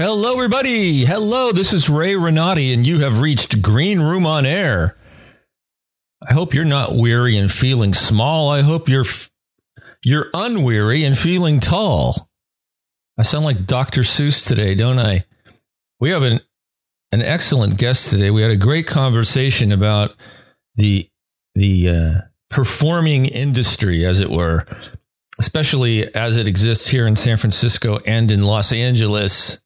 Hello, everybody. Hello, this is Ray Renati, and you have reached Green Room on Air. I hope you're not weary and feeling small. I hope you're f- you're unweary and feeling tall. I sound like Dr. Seuss today, don't I? We have an an excellent guest today. We had a great conversation about the the uh, performing industry, as it were, especially as it exists here in San Francisco and in Los Angeles.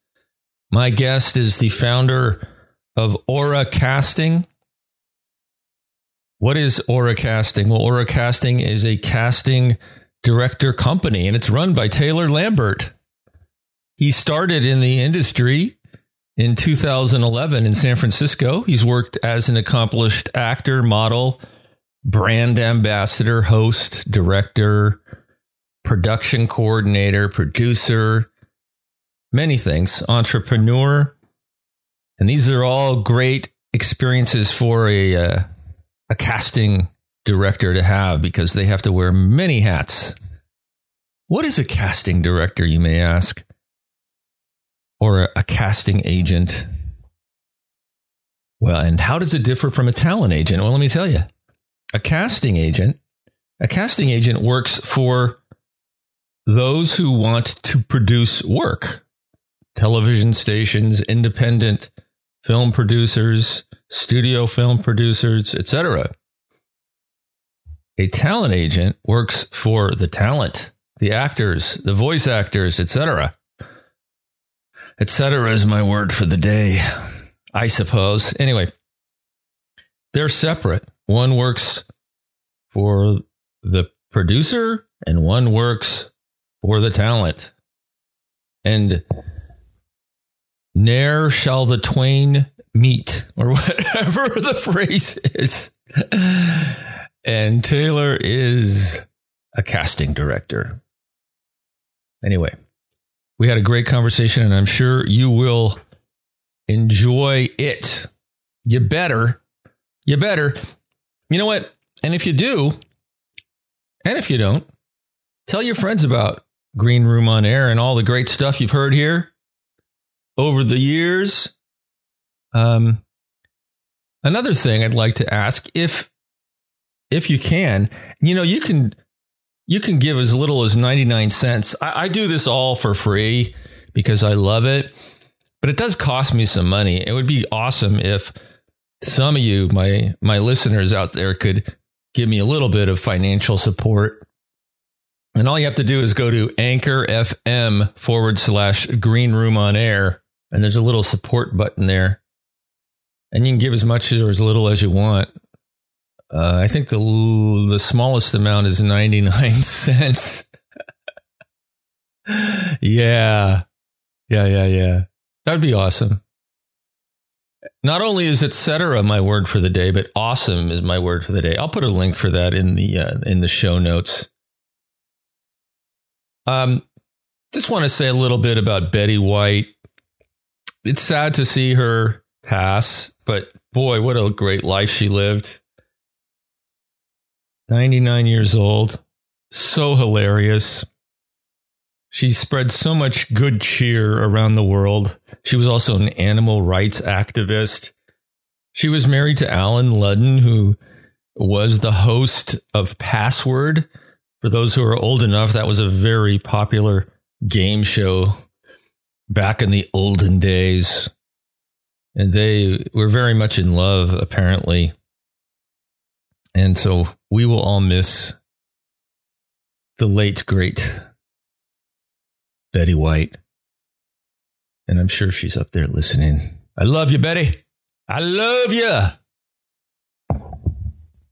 My guest is the founder of Aura Casting. What is Aura Casting? Well, Aura Casting is a casting director company and it's run by Taylor Lambert. He started in the industry in 2011 in San Francisco. He's worked as an accomplished actor, model, brand ambassador, host, director, production coordinator, producer, many things, entrepreneur. And these are all great experiences for a, uh, a casting director to have because they have to wear many hats. What is a casting director, you may ask? Or a, a casting agent? Well, and how does it differ from a talent agent? Well, let me tell you. A casting agent, a casting agent works for those who want to produce work television stations, independent film producers, studio film producers, etc. A talent agent works for the talent, the actors, the voice actors, etc. Etc. is my word for the day, I suppose. Anyway, they're separate. One works for the producer and one works for the talent. And ne'er shall the twain meet, or whatever the phrase is. And Taylor is a casting director. Anyway, we had a great conversation, and I'm sure you will enjoy it. You better. You better. You know what? And if you do, and if you don't, tell your friends about Green Room on Air and all the great stuff you've heard here over the years. Um, another thing I'd like to ask if if you can, you know, you can you can give as little as 99 cents. I, I do this all for free because I love it, but it does cost me some money. It would be awesome if some of you, my my listeners out there, could give me a little bit of financial support. And all you have to do is go to Anchor FM forward slash Green Room on Air, and there's a little support button there, and you can give as much or as little as you want. Uh, I think the the smallest amount is ninety nine cents. yeah, yeah, yeah, yeah. That'd be awesome. Not only is etc. my word for the day, but awesome is my word for the day. I'll put a link for that in the uh, in the show notes. Um, just want to say a little bit about Betty White. It's sad to see her pass, but boy, what a great life she lived. 99 years old, so hilarious. She spread so much good cheer around the world. She was also an animal rights activist. She was married to Allen Ludden, who was the host of Password. For those who are old enough, that was a very popular game show back in the olden days. And they were very much in love, apparently. And so we will all miss the late, great Betty White. And I'm sure she's up there listening. I love you, Betty. I love you.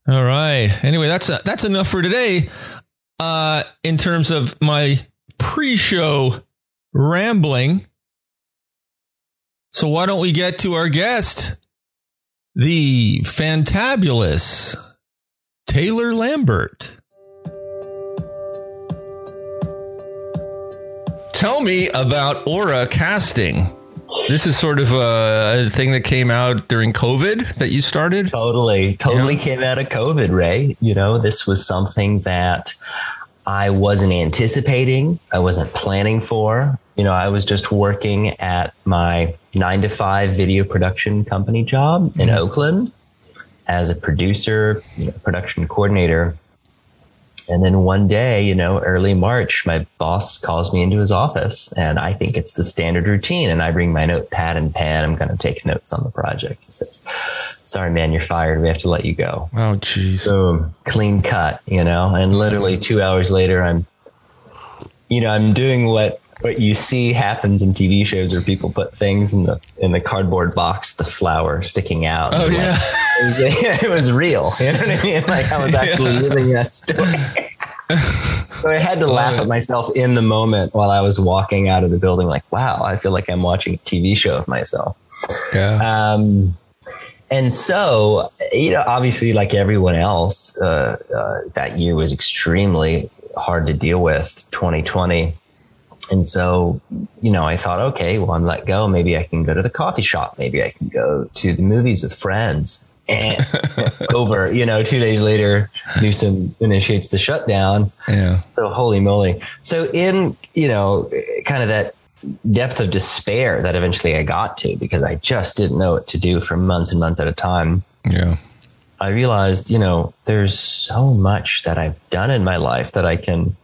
All right. Anyway, that's a, that's enough for today. Uh, in terms of my pre-show rambling. So why don't we get to our guest, the fantabulous Taylor Lambert. Tell me about Aura Casting. This is sort of a, a, thing that came out during COVID that you started? Totally. Totally yeah. came out of COVID, Ray. You know, this was something that I wasn't anticipating, I wasn't planning for. You know, I was just working at my nine to five video production company job in mm-hmm. Oakland as a producer, you know, production coordinator. And then one day, you know, early March, my boss calls me into his office and I think it's the standard routine. And I bring my notepad and pen. I'm going to take notes on the project. He says, sorry, man, you're fired. We have to let you go. Oh, geez. Boom, clean cut, you know, and literally two hours later, I'm, you know, I'm doing what what you see happens in TV shows where people put things in the in the cardboard box, the flower sticking out. Oh yeah, like, it was real. You know what I mean? Like I was actually yeah. living that story. so I had to laugh at myself in the moment while I was walking out of the building. Like, wow, I feel like I'm watching a TV show of myself. Yeah. Um, and so, you know, obviously, like everyone else, uh, uh, that year was extremely hard to deal with. 2020 and so, you know, I thought, okay, well, I'm let go. Maybe I can go to the coffee shop. Maybe I can go to the movies with friends. And over, you know, two days later, Newsom initiates the shutdown. Yeah. So holy moly. So in, you know, kind of that depth of despair that eventually I got to because I just didn't know what to do for months and months at a time. Yeah. I realized, you know, there's so much that I've done in my life that I can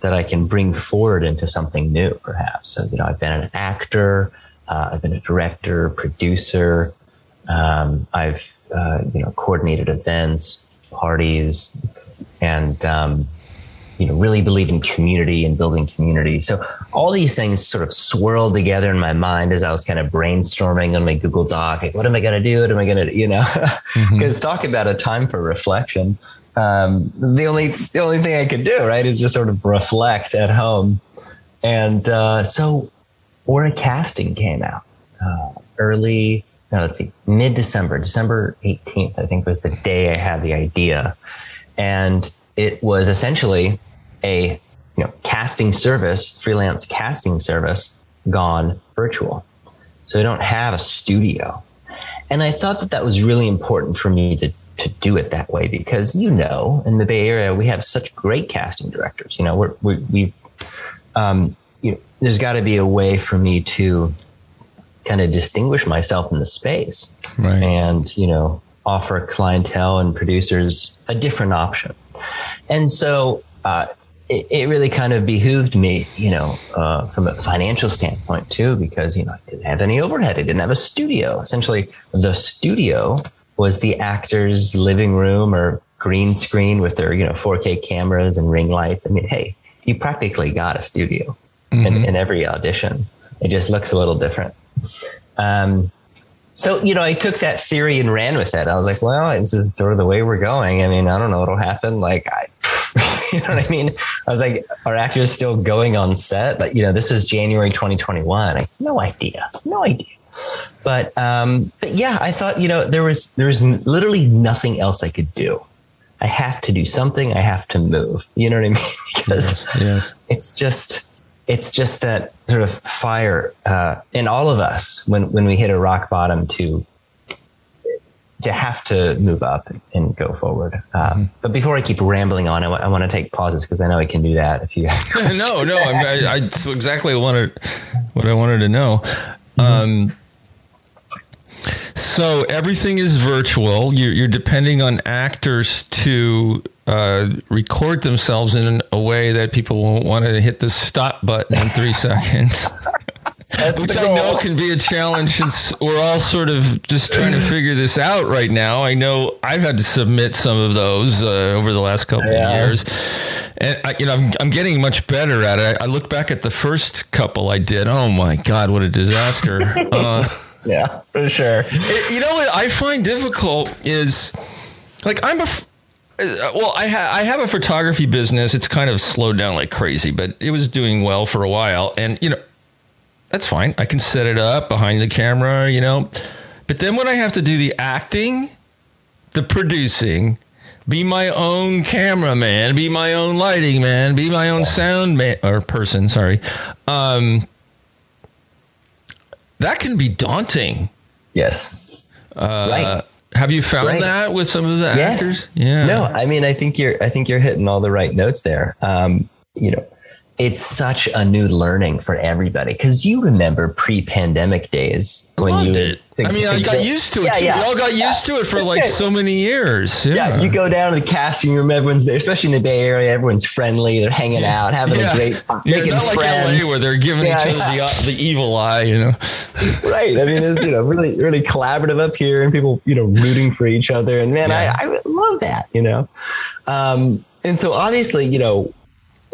that I can bring forward into something new, perhaps. So, you know, I've been an actor, uh, I've been a director, producer. Um, I've, uh, you know, coordinated events, parties, and, um, you know, really believe in community and building community. So all these things sort of swirled together in my mind as I was kind of brainstorming on my Google Doc. Like, what am I going to do? What am I going to, you know, because mm-hmm. talk about a time for reflection um, the only the only thing I could do, right, is just sort of reflect at home. And uh, so, Aura Casting came out uh, early. No, let's see, mid December, December eighteenth, I think was the day I had the idea, and it was essentially a you know casting service, freelance casting service, gone virtual. So we don't have a studio, and I thought that that was really important for me to to do it that way because you know in the Bay Area we have such great casting directors. You know we're, we we've um, you know, there's got to be a way for me to kind of distinguish myself in the space right. and you know offer clientele and producers a different option. And so uh, it, it, really kind of behooved me, you know, uh, from a financial standpoint too, because you know I didn't have any overhead. I didn't have a studio. Essentially, the studio was the actor's living room or green screen with their, you know, 4K cameras and ring lights. I mean, hey, you practically got a studio mm-hmm. in, in, every audition. It just looks a little different. Um, so, you know, I took that theory and ran with it. I was like, well, this is sort of the way we're going. I mean, I don't know what'll happen. Like, I, you know what I mean? I was like, are actors still going on set? Like, you know, this is January 2021. I, no idea. No idea. But um, but yeah, I thought you know there was there was literally nothing else I could do. I have to do something. I have to move. You know what I mean? because yes, yes. it's just it's just that sort of fire uh, in all of us when when we hit a rock bottom to to have to move up and go forward. Uh, mm-hmm. But before I keep rambling on, I, w- I want to take pauses because I know I can do that if you. no, no, I, I, I exactly wanted what I wanted to know. Mm-hmm. Um, so everything is virtual. You're, you're depending on actors to uh, record themselves in a way that people won't want to hit the stop button in three seconds. Which I know can be a challenge since we're all sort of just trying to figure this out right now. I know I've had to submit some of those uh, over the last couple yeah. of years, and I, you know I'm, I'm getting much better at it. I, I, look back at the first couple I did. Oh my god, what a disaster! Uh, yeah, for sure. It, you know what I find difficult is like I'm a uh, well, I, ha- I have a photography business. It's kind of slowed down like crazy, but it was doing well for a while. And, you know, that's fine. I can set it up behind the camera, you know. But then when I have to do the acting, the producing, be my own cameraman, be my own lighting man, be my own sound man or person, sorry. Um, that can be daunting. Yes. Uh, right. Have you found Right. that with some of the Yes. actors? Yeah. No, I mean, I think you're, I think you're hitting all the right notes there. Um, you know, it's such a new learning for everybody because you remember pre-pandemic days when Loved you. it. I mean, I got used to it Yeah, too. yeah. We all got used to it for like so many years. Yeah. Yeah, you go down to the cast casting room, everyone's there, especially in the Bay Area. Everyone's friendly, they're hanging out, having Yeah. a great, Yeah, making not like friends. LA where they're giving Yeah, each other the, the evil eye, you know. right. I mean, it's you know really really collaborative up here, and people you know rooting for each other, and man, Yeah. I, I love that. You know, um, and so obviously, you know,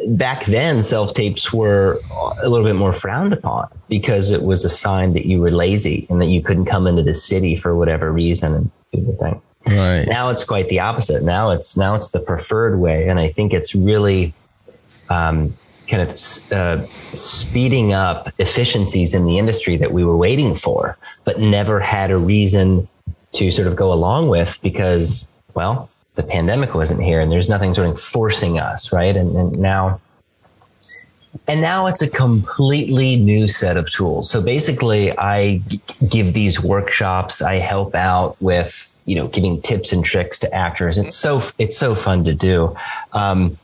back then self tapes were a little bit more frowned upon because it was a sign that you were lazy and that you couldn't come into the city for whatever reason and do the thing. Right. Now it's quite the opposite. Now it's now it's the preferred way, and I think it's really um, kind of uh, speeding up efficiencies in the industry that we were waiting for, but never had a reason to sort of go along with because, well, the pandemic wasn't here, and there's nothing sort of forcing us, right? And, and now. And now it's a completely new set of tools. So basically, I g- give these workshops. I help out with, you know, giving tips and tricks to actors. It's so it's so fun to do, um,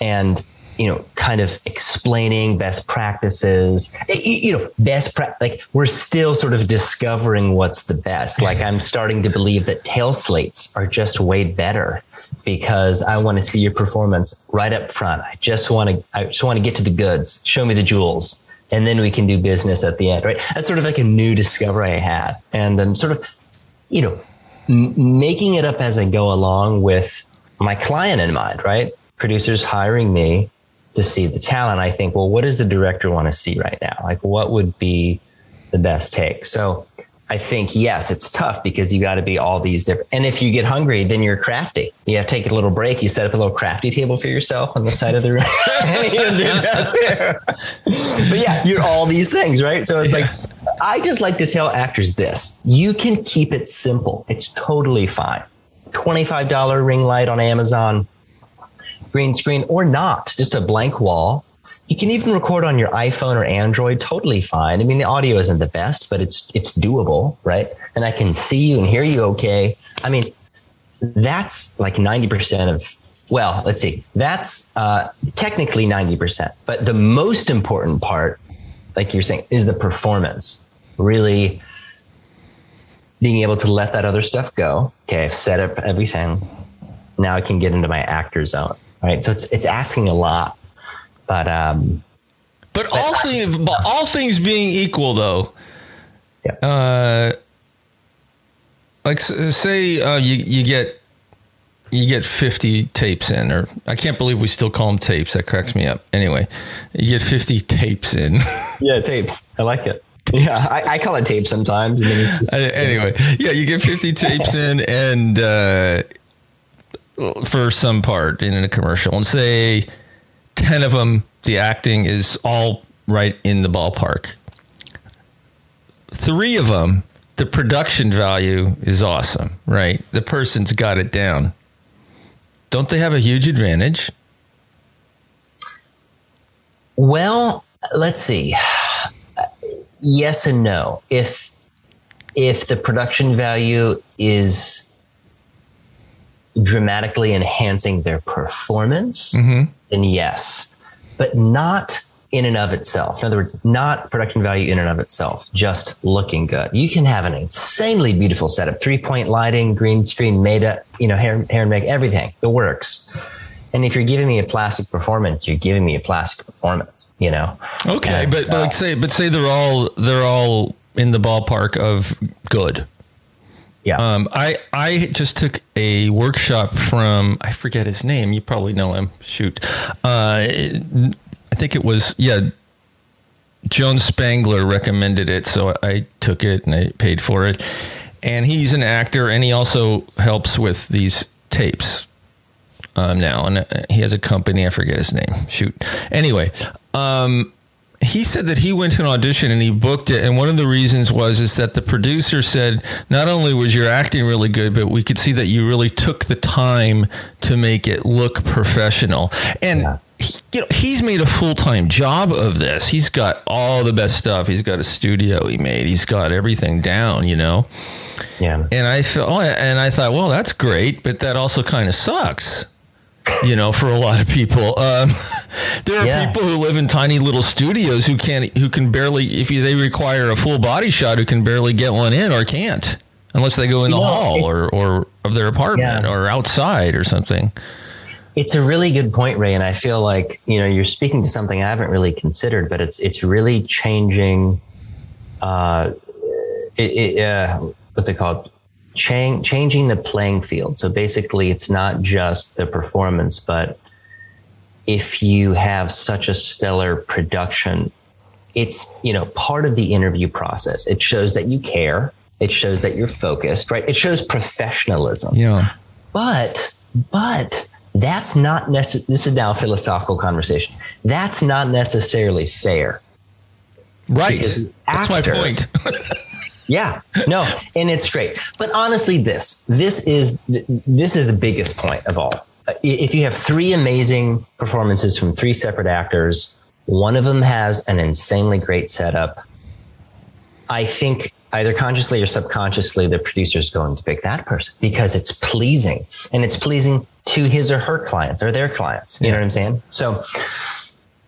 and you know, kind of explaining best practices. You know, best pra- like we're still sort of discovering what's the best. Like I'm starting to believe that tail slates are just way better because I want to see your performance right up front. I just want to, I just want to get to the goods. Show me the jewels, and then we can do business at the end. Right? That's sort of like a new discovery I had, and I'm sort of, you know, m- making it up as I go along with my client in mind. Right? Producers hiring me to see the talent. I think, well, what does the director want to see right now? Like, what would be the best take? So. I think yes, it's tough because you got to be all these different. And if you get hungry, then you're crafty. You have to take a little break. You set up a little crafty table for yourself on the side of the room. You do that too. but yeah, you're all these things, right? So it's like I just like to tell actors this: you can keep it simple. It's totally fine. Twenty-five dollar ring light on Amazon, green screen or not, just a blank wall. You can even record on your iPhone or Android totally fine. I mean, the audio isn't the best, but it's it's doable, right? And I can see you and hear you okay. I mean, that's like 90% of well, let's see. That's uh, technically 90%. But the most important part, like you're saying, is the performance. Really being able to let that other stuff go. Okay, I've set up everything. Now I can get into my actor zone. Right. So it's it's asking a lot. But um, But all things, but all things being equal, though, Yeah. uh, like say uh, you you get you get fifty tapes in, or I can't believe we still call them tapes. That cracks me up. Anyway, you get fifty tapes in. yeah, tapes. I like it. Yeah, I, I call it tape sometimes. I mean, it's just, Uh, anyway, yeah, you get 50 tapes in and uh, for some part in a commercial and say 10 of them, the acting is all right in the ballpark. Three of them, the production value is awesome, right? The person's got it down. Don't they have a huge advantage? Well, let's see. Yes and no. If if the production value is dramatically enhancing their performance, then yes, but not in and of itself. In other words, not production value in and of itself, just looking good. You can have an insanely beautiful setup, three point lighting, green screen, made up, you know, hair, hair and make everything. It works. And if you're giving me a plastic performance, you're giving me a plastic performance, you know? Okay, And, but, but uh, like say but say they're all they're all in the ballpark of good. Yeah. Um, I I just took a workshop from I forget his name. You probably know him. Shoot, uh, I think it was yeah. Joan Spangler recommended it, so I took it and I paid for it. And he's an actor, and he also helps with these tapes um, now. And he has a company. I forget his name. Shoot. Anyway, um, he said that he went to an audition and he booked it and one of the reasons was is that the producer said not only was your acting really good but we could see that you really took the time to make it look professional and Yeah. he, you know he's made a full-time job of this he's got all the best stuff he's got a studio he made he's got everything down you know Yeah. And I felt, oh, and I thought, well, that's great, but that also kind of sucks. You know, for a lot of people, um, there are Yeah. people who live in tiny little studios who can't, who can barely, if you, they require a full body shot, who can barely get one in or can't, unless they go in the hall or, or of their apartment Yeah. or outside or something. It's a really good point, Ray, and I feel like you know you're speaking to something I haven't really considered, but it's it's really changing. Uh, it, it, uh, what's it called? Chang, changing the playing field. So basically, it's not just the performance, but if you have such a stellar production, it's you know part of the interview process. It shows that you care. It shows that you're focused, right? It shows professionalism Yeah. but but that's not necessary this is now a philosophical conversation that's not necessarily fair Right. That's my point. yeah. No and it's great. But honestly this this is this is the biggest point of all. If you have three amazing performances from three separate actors one of them has an insanely great setup. I think either consciously or subconsciously the producer is going to pick that person because it's pleasing. And it's pleasing to his or her clients or their clients. You know what i'm saying? So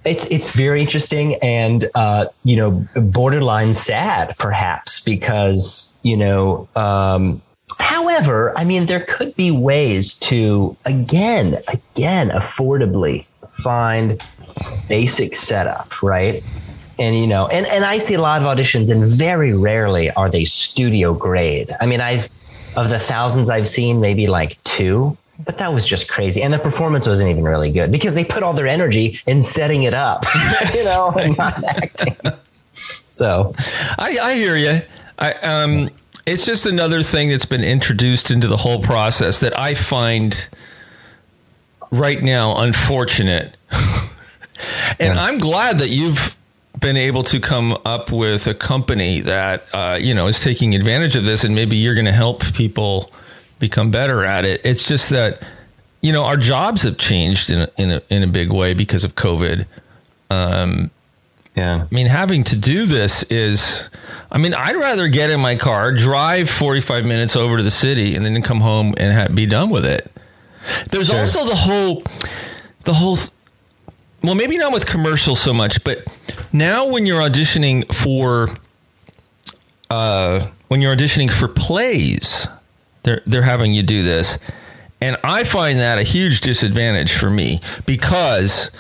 it's it's very interesting and uh, you know borderline sad perhaps because you know um, however i mean there could be ways to again again affordably find basic setup right? And you know and, and i see a lot of auditions and very rarely are they studio grade. I mean i've of the thousands i've seen maybe like two but that was just crazy and the performance wasn't even really good because they put all their energy in setting it up you know and not acting so I, I hear you. I, um, it's just another thing that's been introduced into the whole process that I find right now unfortunate. and I'm glad that you've been able to come up with a company that uh, you know is taking advantage of this, and maybe you're going to help people become better at it. It's just that you know our jobs have changed in a, in a, in a big way because of COVID. Um, yeah I mean, having to do this is, I mean, I'd rather get in my car, drive 45 minutes over to the city, and then come home and ha- be done with it. There's also the whole, the whole, well, maybe not with commercials so much, but now when you're auditioning for, uh, when you're auditioning for plays, they're they're having you do this, and I find that a huge disadvantage for me because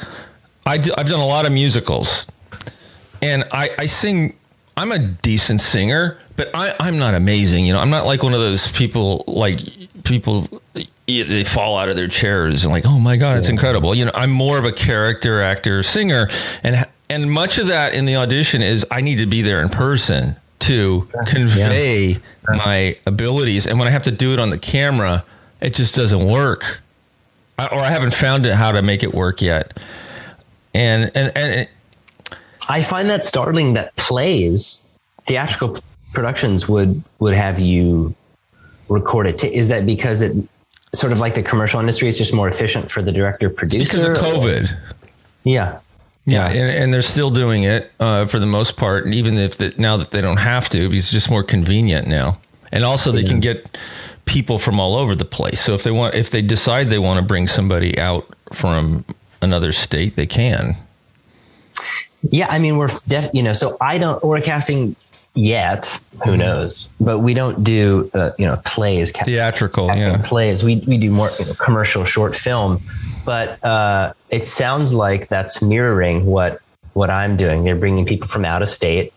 I do, I've done a lot of musicals. And I, I sing i'm a decent singer but I, i'm not amazing you know? I'm not like one of those people like people they fall out of their chairs and like oh my god it's incredible. You know i'm more of a character actor singer and and much of that in the audition is i need to be there in person to convey my abilities and when i have to do it on the camera it just doesn't work I, or i haven't found it how to make it work yet and and and it, I find that startling that plays, theatrical productions would would have you record it. Is that because it sort of like the commercial industry is just more efficient for the director producer? because of COVID. Yeah. Yeah, and, and they're still doing it uh, for the most part, and even if the, now that they don't have to, because it's just more convenient now, and also they can get people from all over the place. So if they want, if they decide they want to bring somebody out from another state, they can. Yeah, I mean we're def, you know, so I don't we're casting yet, who knows. But we don't do uh, you know, plays Theatrical, casting yeah. plays. We we do more you know, commercial short film, but uh, it sounds like that's mirroring what what I'm doing. They're bringing people from out of state.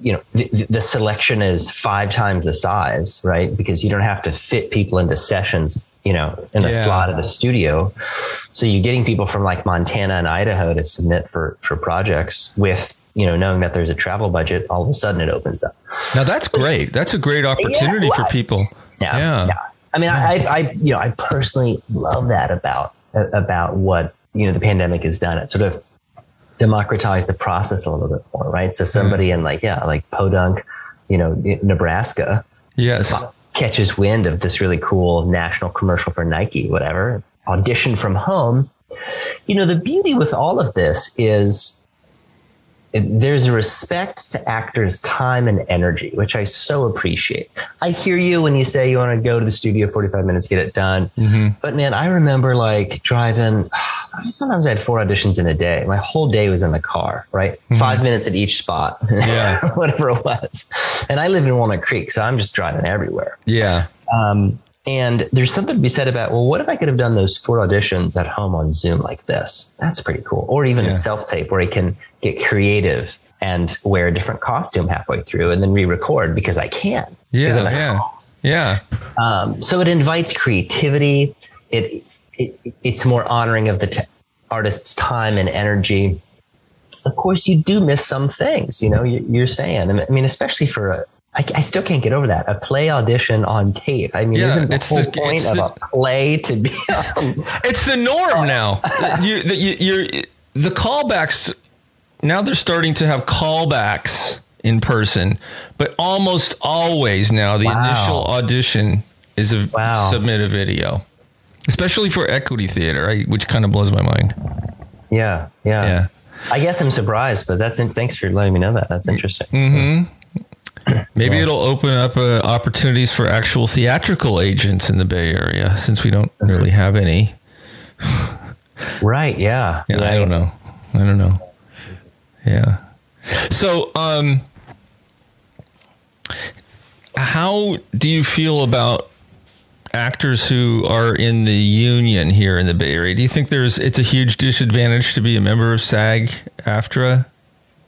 You know, the, the selection is five times the size, right? Because you don't have to fit people into sessions, you know, in a Yeah. slot of the studio. So you're getting people from like Montana and Idaho to submit for for projects with you know knowing that there's a travel budget. All of a sudden, it opens up. Now that's great. That's a great opportunity for people. Yeah. Yeah. yeah. I mean, I, I, you know, I personally love that about, about what, you know, the pandemic has done. It sort of democratized the process a little bit more, right? So somebody mm-hmm. in like, yeah, like Podunk, you know, Nebraska Yes. catches wind of this really cool national commercial for Nike, whatever, audition from home. You know, the beauty with all of this is there's a respect to actors' time and energy, which I so appreciate. I hear you when you say you want to go to the studio 45 minutes, get it done. Mm-hmm. But man, I remember like driving, sometimes I had four auditions in a day. My whole day was in the car, right? Mm-hmm. Five minutes at each spot, yeah. whatever it was. And I live in Walnut Creek, so I'm just driving everywhere. Yeah. Um, and there's something to be said about, well, what if I could have done those four auditions at home on Zoom like this? That's pretty cool. Or even yeah. a self tape where I can get creative and wear a different costume halfway through and then re record because I can. Yeah. Yeah. Yeah. Um, so it invites creativity. It, it it's more honoring of the t- artist's time and energy. Of course, you do miss some things, you know, you, are saying. I mean, especially for a, I, I, still can't get over that. A play audition on tape. I mean, yeah, isn't the it's whole the, point of the, a play to be? It's the norm now. you, the, you, the callbacks now they're starting to have callbacks in person, but almost always now the wow. initial audition is a wow. submit a video, especially for equity theater, I, which kind of blows my mind. Yeah, yeah, yeah. I guess I'm surprised, but that's in, thanks for letting me know that. That's interesting. Mm-hmm. Maybe yeah. it'll open up uh, opportunities for actual theatrical agents in the Bay Area since we don't really have any. right. Yeah. Yeah. I don't know. I don't know. Yeah. So, um, how do you feel about actors who are in the union here in the Bay Area? Do you think there's it's a huge disadvantage to be a member of SAG AFTRA?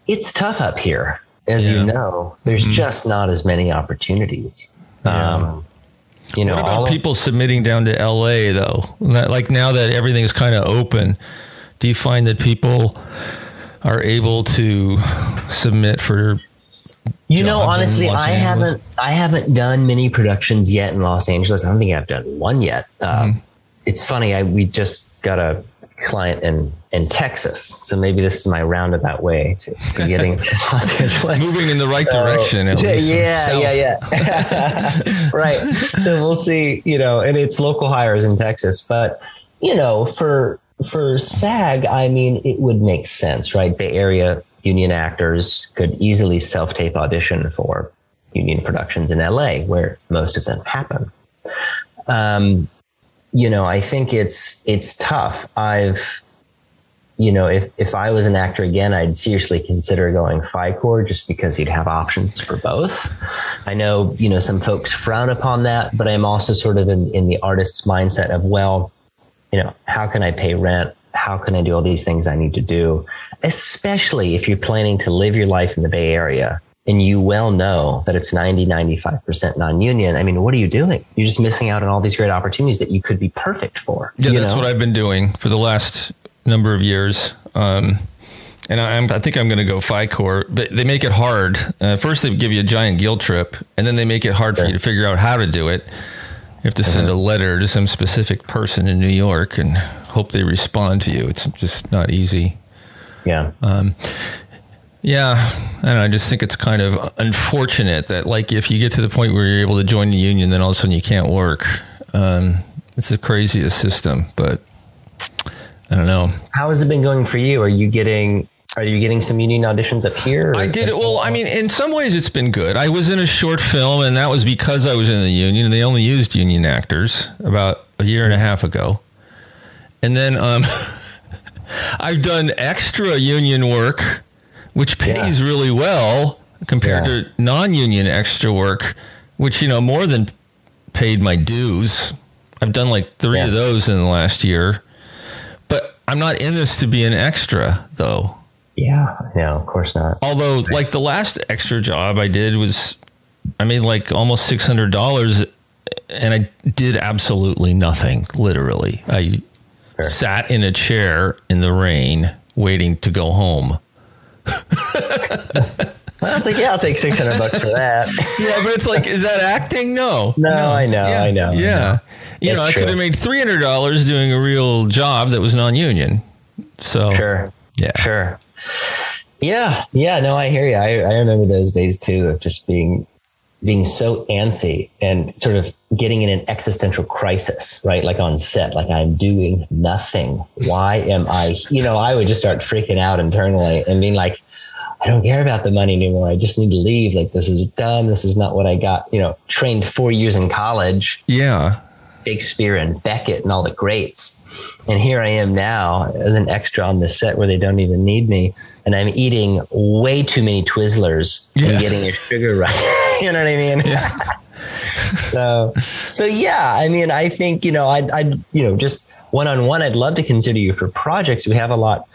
It's tough up here as yeah. you know, there's mm-hmm. just not as many opportunities. Yeah. Um, you know, what about people of, submitting down to LA though? Like now that everything is kind of open, do you find that people are able to submit for? You know, honestly, I haven't I haven't done many productions yet in Los Angeles. I don't think I've done one yet. Uh, mm-hmm. It's funny. I we just got a client in in Texas. So maybe this is my roundabout way to, to getting to Los Angeles. Moving in the right direction. So, yeah, yeah, yeah, right. So we'll see. You know, and it's local hires in Texas, but you know, for for SAG, I mean, it would make sense, right? Bay Area union actors could easily self tape audition for union productions in LA, where most of them happen. Um, you know, I think it's it's tough. I've you know, if, if I was an actor again, I'd seriously consider going Fi-Core just because you'd have options for both. I know, you know, some folks frown upon that, but I'm also sort of in, in the artist's mindset of, well, you know, how can I pay rent? How can I do all these things I need to do? Especially if you're planning to live your life in the Bay Area and you well know that it's 90, 95% non-union, I mean, what are you doing? You're just missing out on all these great opportunities that you could be perfect for. Yeah, that's know? what I've been doing for the last number of years. Um, and I, I, think I'm going to go Fi-Core, but they make it hard. Uh, first, they give you a giant guilt trip, and then they make it hard for you to figure out how to do it. You have to send a letter to some specific person in New York and hope they respond to you. It's just not easy. Yeah. Um, yeah, I know. I just think it's kind of unfortunate that, like, if you get to the point where you're able to join the union, then all of a sudden you can't work. Um, it's the craziest system, but I don't know. How has it been going for you? Are you getting are you getting some union auditions up here? I did it. Well, I mean, in some ways, it's been good. I was in a short film, and that was because I was in the union. They only used union actors about a year and a half ago, and then um, I've done extra union work which pays yeah. really well compared yeah. to non-union extra work, which you know more than paid my dues. I've done like three yeah. of those in the last year, I'm not in this to be an extra though. Yeah, no, of course not. Although, like the last extra job I did was, I made like almost six hundred dollars, and I did absolutely nothing. Literally, I sure. sat in a chair in the rain waiting to go home. I was like, yeah, I'll take 600 bucks for that. yeah, but it's like, is that acting? No. No, no. I know. Yeah. I know. Yeah. You it's know, I could have made $300 doing a real job that was non union. So, sure. Yeah. Sure. Yeah. Yeah. No, I hear you. I, I remember those days too of just being being so antsy and sort of getting in an existential crisis, right? Like on set, like I'm doing nothing. Why am I, you know, I would just start freaking out internally and being like, I don't care about the money anymore. I just need to leave. Like this is dumb. This is not what I got. You know, trained four years in college. Yeah. Shakespeare and Beckett and all the greats. And here I am now as an extra on the set where they don't even need me. And I'm eating way too many Twizzlers Yeah. and getting a sugar rush. you know what I mean? Yeah. so, so yeah, I mean, I think, you know, I'd, I'd, you know, just one on one, I'd love to consider you for projects. We have a lot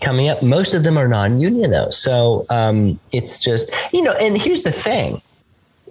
coming up. Most of them are non union though. So, um, it's just, you know, and here's the thing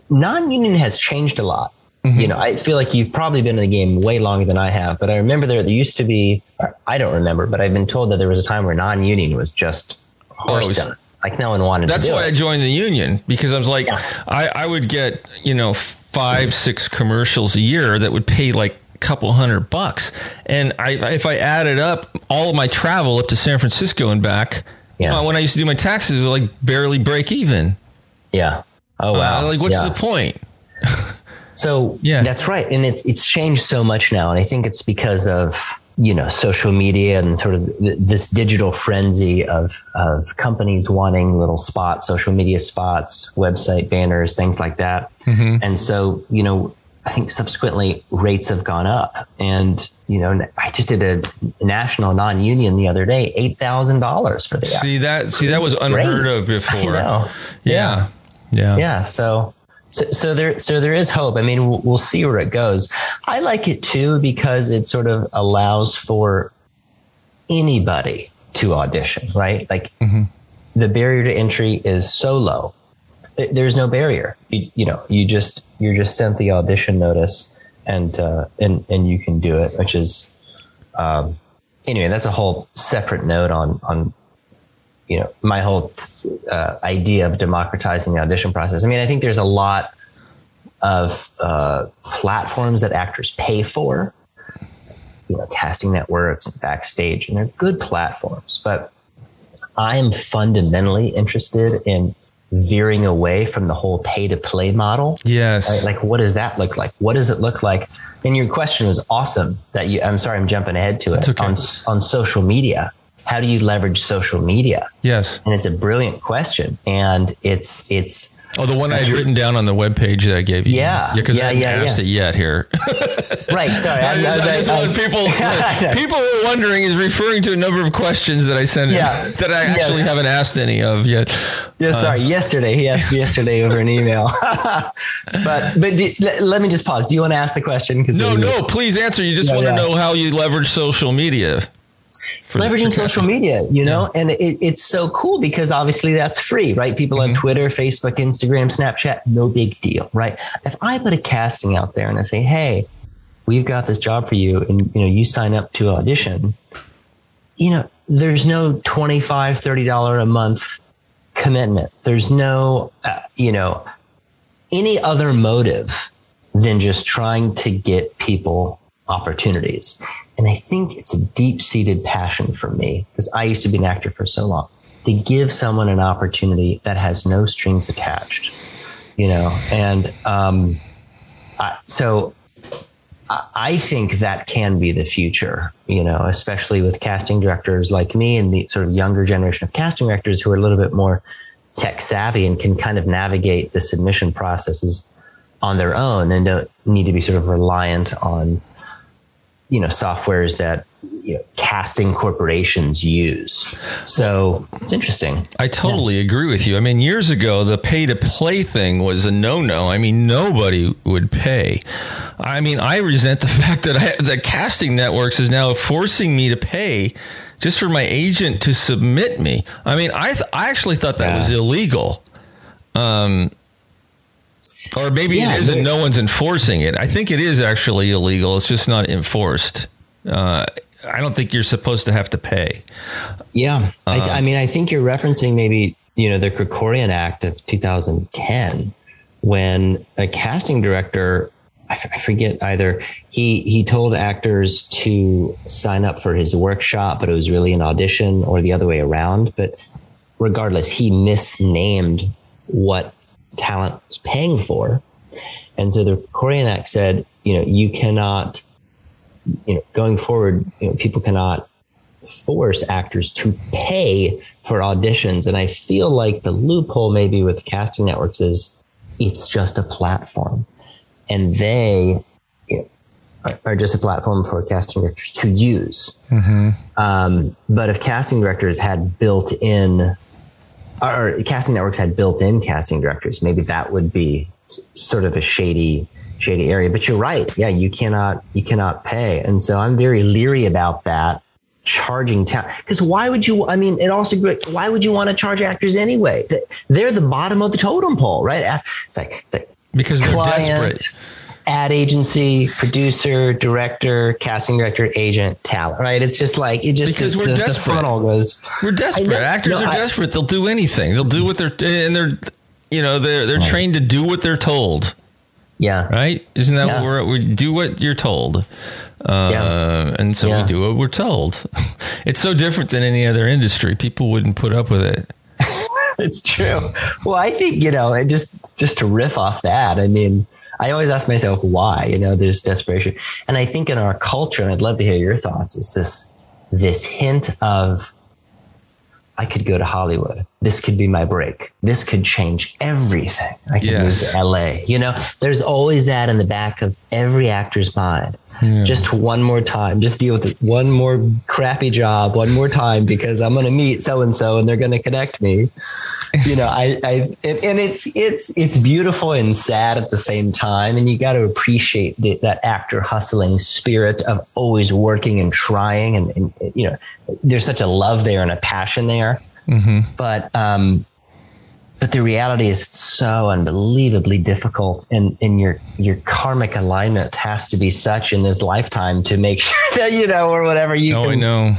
non union has changed a lot. You know, I feel like you've probably been in the game way longer than I have, but I remember there, there used to be, I don't remember, but I've been told that there was a time where non union was just horse done. Like no one wanted That's to do That's why I joined the union because I was like, Yeah. I, I would get, you know, five, six commercials a year that would pay like a couple hundred bucks. And I, if I added up all of my travel up to San Francisco and back, Yeah. uh, when I used to do my taxes, it was like barely break even. yeah. Oh, wow. Uh, like, what's Yeah. the point? So Yeah. that's right, and it's it's changed so much now, and I think it's because of you know social media and sort of th- this digital frenzy of of companies wanting little spots, social media spots, website banners, things like that, mm-hmm. and so you know I think subsequently rates have gone up, and you know I just did a national non-union the other day, eight thousand dollars for the See that? See that was unheard Great. of before. Know. Yeah. Yeah. yeah so so, so there so there is hope. I mean we'll, we'll see where it goes. I like it too because it sort of allows for anybody to audition right? Like the barrier to entry is so low. There's no barrier. You, you know you just you're just sent the audition notice and uh, and and you can do it which is um, anyway that's a whole separate note on on you know my whole uh, idea of democratizing the audition process. I mean, I think there's a lot of uh, platforms that actors pay for, you know, casting networks and backstage, and they're good platforms. But I am fundamentally interested in veering away from the whole pay to play model. Yes. Right? Like, what does that look like? What does it look like? And your question was awesome. That you, I'm sorry, I'm jumping ahead to it okay. on on social media. How do you leverage social media? yes. And it's a brilliant question, and it's it's Oh, the one I had written down on the webpage that I gave you. Yeah. Yeah. Because Yeah, I haven't yeah, asked yeah. it yet here. right. Sorry, I, I, I I just want people people were wondering is referring to a number of questions that I sent Yeah. that I actually Yes. haven't asked any of yet. Yeah, uh, sorry. Yesterday, he asked me yesterday over an email. but but do, let, let me just pause. Do you want to ask the question? Because No, no, please answer. You just want to know how you leverage social media. Leveraging social media, you know, and it, it's so cool because obviously that's free, right? People Mm-hmm. on Twitter, Facebook, Instagram, Snapchat, no big deal, right? If I put a casting out there and I say, "Hey, we've got this job for you," and you know, you sign up to audition, you know, there's no 25 30 dollar a month commitment. There's no, uh, you know, any other motive than just trying to get people opportunities. And I think it's a deep seated passion for me because I used to be an actor for so long to give someone an opportunity that has no strings attached, you know, and um, I, so I- think that can be the future, you know, especially with casting directors like me and the sort of younger generation of casting directors who are a little bit more tech savvy and can kind of navigate the submission processes on their own and don't need to be sort of reliant on, you know, softwares that you know, casting corporations use. So it's interesting. I totally agree with you. I mean, years ago, the pay to play thing was a no no. I mean, nobody would pay. I mean, I resent the fact that I, the casting networks is now forcing me to pay just for my agent to submit me. I mean, I th- I actually thought that Yeah. was illegal. Um, or maybe Yeah, it is, and no one's enforcing it. I think it is actually illegal. It's just not enforced. Uh, I don't think you're supposed to have to pay. Yeah. I, th- I mean, I think you're referencing maybe, you know, the Krekorian Act of 2010 when a casting director, I, f- I forget either, he, he told actors to sign up for his workshop, but it was really an audition or the other way around. But regardless, he misnamed what talent was paying for. And so the Krekorian Act said, you know, you cannot, you know, going forward, you know, people cannot force actors to pay for auditions. And I feel like the loophole maybe with casting networks is it's just a platform and they are just a platform for casting directors to use. Mm-hmm. Um, but if casting directors had built in, or casting networks had built in casting directors, maybe that would be sort of a shady, shady area. But you're right. Yeah, you cannot, you cannot pay. And so I'm very leery about that charging talent because why would you i mean it also great why would you want to charge actors anyway they're the bottom of the totem pole right it's like, it's like because they're desperate ad agency, producer, director, casting director, agent, talent, right? It's just like it just because the, we're the, desperate. The funnel goes. We're desperate. Actors no, are I, desperate. They'll do anything. They'll do what they're and they're you know they're they're right. trained to do what they're told. Yeah. Right. Isn't that yeah. what we're we do what you're told. Uh, yeah. and so yeah. we do what we're told. it's so different than any other industry. People wouldn't put up with it. it's true. Well, I think you know, and just just to riff off that. I mean, I always ask myself why, you know, there's desperation. And I think in our culture, and I'd love to hear your thoughts, is this this hint of I could go to Hollywood. This could be my break. This could change everything. I can yes. move to LA. You know, there's always that in the back of every actor's mind. Yeah. Just one more time. Just deal with it. One more crappy job. One more time because I'm going to meet so and so and they're going to connect me. You know, I, I and, and, it's it's it's beautiful and sad at the same time. And you got to appreciate the, that actor hustling spirit of always working and trying. And, and, you know, there's such a love there and a passion there. Mm-hmm. But um, but the reality is it's so unbelievably difficult and, and your your karmic alignment has to be such in this lifetime to make sure that you know or whatever you oh, can, I know.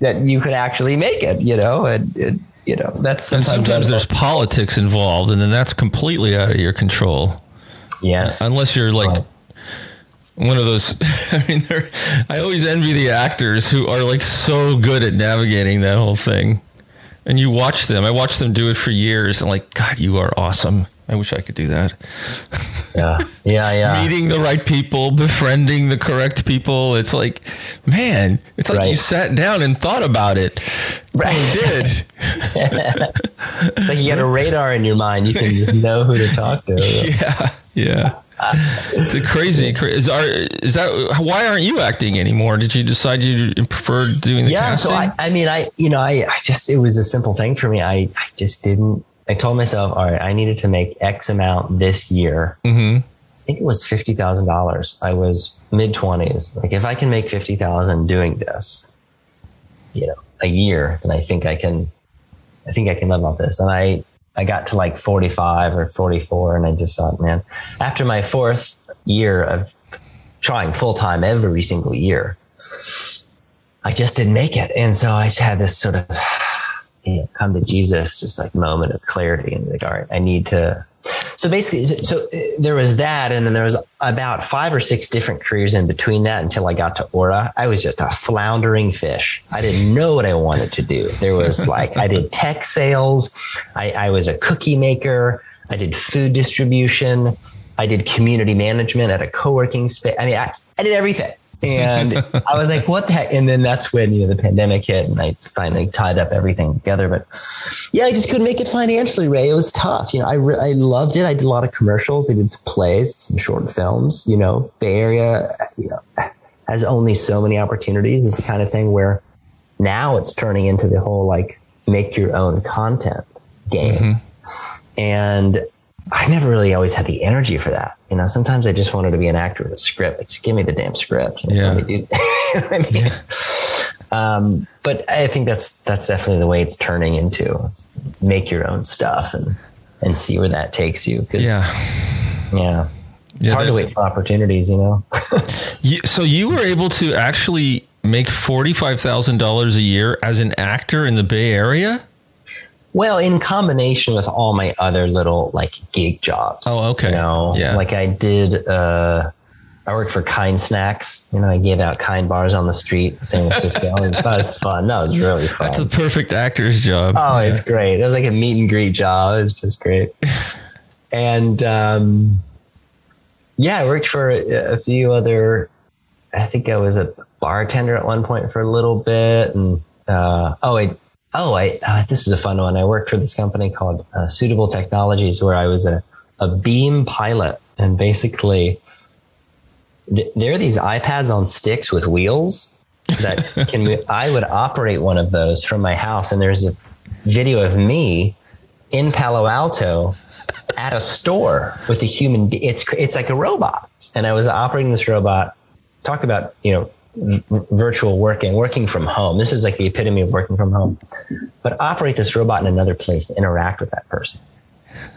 that you could actually make it you know and, and you know that's sometimes, and sometimes there's politics involved and then that's completely out of your control. Yes. Unless you're like right. one of those i mean i always envy the actors who are like so good at navigating that whole thing and you watch them. I watched them do it for years, and like, God, you are awesome. I wish I could do that. Yeah, yeah, yeah. Meeting the right people, befriending the correct people. It's like, man, it's like right. you sat down and thought about it. Right, you did. it's like you got a radar in your mind. You can just know who to talk to. Yeah, yeah it's a crazy. Is, are, is that why aren't you acting anymore? Did you decide you prefer doing the yeah? Casting? So I, I mean, I you know, I, I just it was a simple thing for me. I, I just didn't. I told myself, all right, I needed to make X amount this year. Mm-hmm. I think it was fifty thousand dollars. I was mid twenties. Like if I can make fifty thousand doing this, you know, a year, then I think I can. I think I can live off this. And I I got to like 45 or 44 and I just thought, man, after my fourth year of trying full time every single year, I just didn't make it. And so I just had this sort of you know, come to Jesus, just like moment of clarity and like, all right, I need to so basically, so uh, there was that, and then there was about five or six different careers in between that until I got to Aura. I was just a floundering fish. I didn't know what I wanted to do. There was like I did tech sales, I, I was a cookie maker, I did food distribution, I did community management at a co-working space. I mean, I, I did everything and I was like, what the heck? And then that's when, you know, the pandemic hit and I finally tied up everything together. But yeah, I just couldn't make it financially, Ray. It was tough. You know, I, re- I loved it. I did a lot of commercials. I did some plays, some short films, you know, Bay Area you know, has only so many opportunities. It's the kind of thing where now it's turning into the whole like make your own content game. Mm-hmm. And I never really always had the energy for that. You know, sometimes I just wanted to be an actor with a script. Like, just give me the damn script. Yeah. I mean? yeah. Um, but I think that's that's definitely the way it's turning into. make your own stuff and and see where that takes you. Cause, yeah, yeah, it's yeah, hard that, to wait for opportunities. You know. so you were able to actually make forty five thousand dollars a year as an actor in the Bay Area. Well, in combination with all my other little like gig jobs. Oh, okay. You know, yeah. like I did, uh, I worked for Kind Snacks. You know, I gave out Kind bars on the street in San Francisco. that was fun. That was really fun. That's a perfect actor's job. Oh, yeah. it's great. It was like a meet and greet job. It's just great. and um, yeah, I worked for a, a few other. I think I was a bartender at one point for a little bit, and uh, oh, I, oh, I, uh, this is a fun one. I worked for this company called uh, Suitable Technologies, where I was a, a beam pilot, and basically, th- there are these iPads on sticks with wheels that can. I would operate one of those from my house, and there's a video of me in Palo Alto at a store with a human. It's it's like a robot, and I was operating this robot. Talk about you know v- virtual working, working from home. This is like the epitome of working from home. But operate this robot in another place, to interact with that person.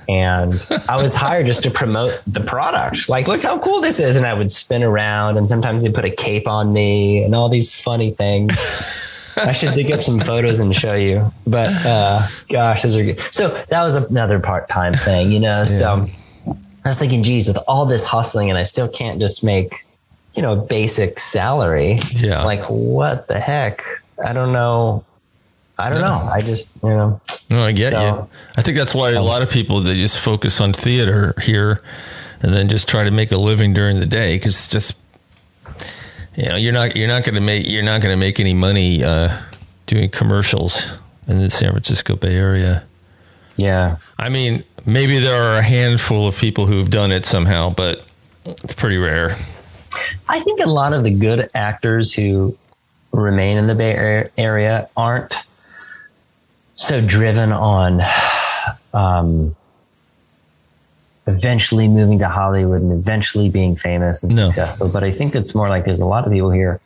And I was hired just to promote the product. Like, look how cool this is. And I would spin around, and sometimes they put a cape on me and all these funny things. I should dig up some photos and show you. But uh, gosh, those are good. So that was another part time thing, you know. Yeah. So I was thinking, geez, with all this hustling, and I still can't just make, you know, basic salary. Yeah. Like, what the heck? I don't know. I don't know. I just, you know. No, I get so, you. I think that's why a lot of people they just focus on theater here, and then just try to make a living during the day because just you know you're not you're not going to make you're not going to make any money uh, doing commercials in the San Francisco Bay Area. Yeah, I mean maybe there are a handful of people who've done it somehow, but it's pretty rare. I think a lot of the good actors who remain in the Bay Area aren't so driven on um, eventually moving to Hollywood and eventually being famous and no. successful. But I think it's more like there's a lot of people here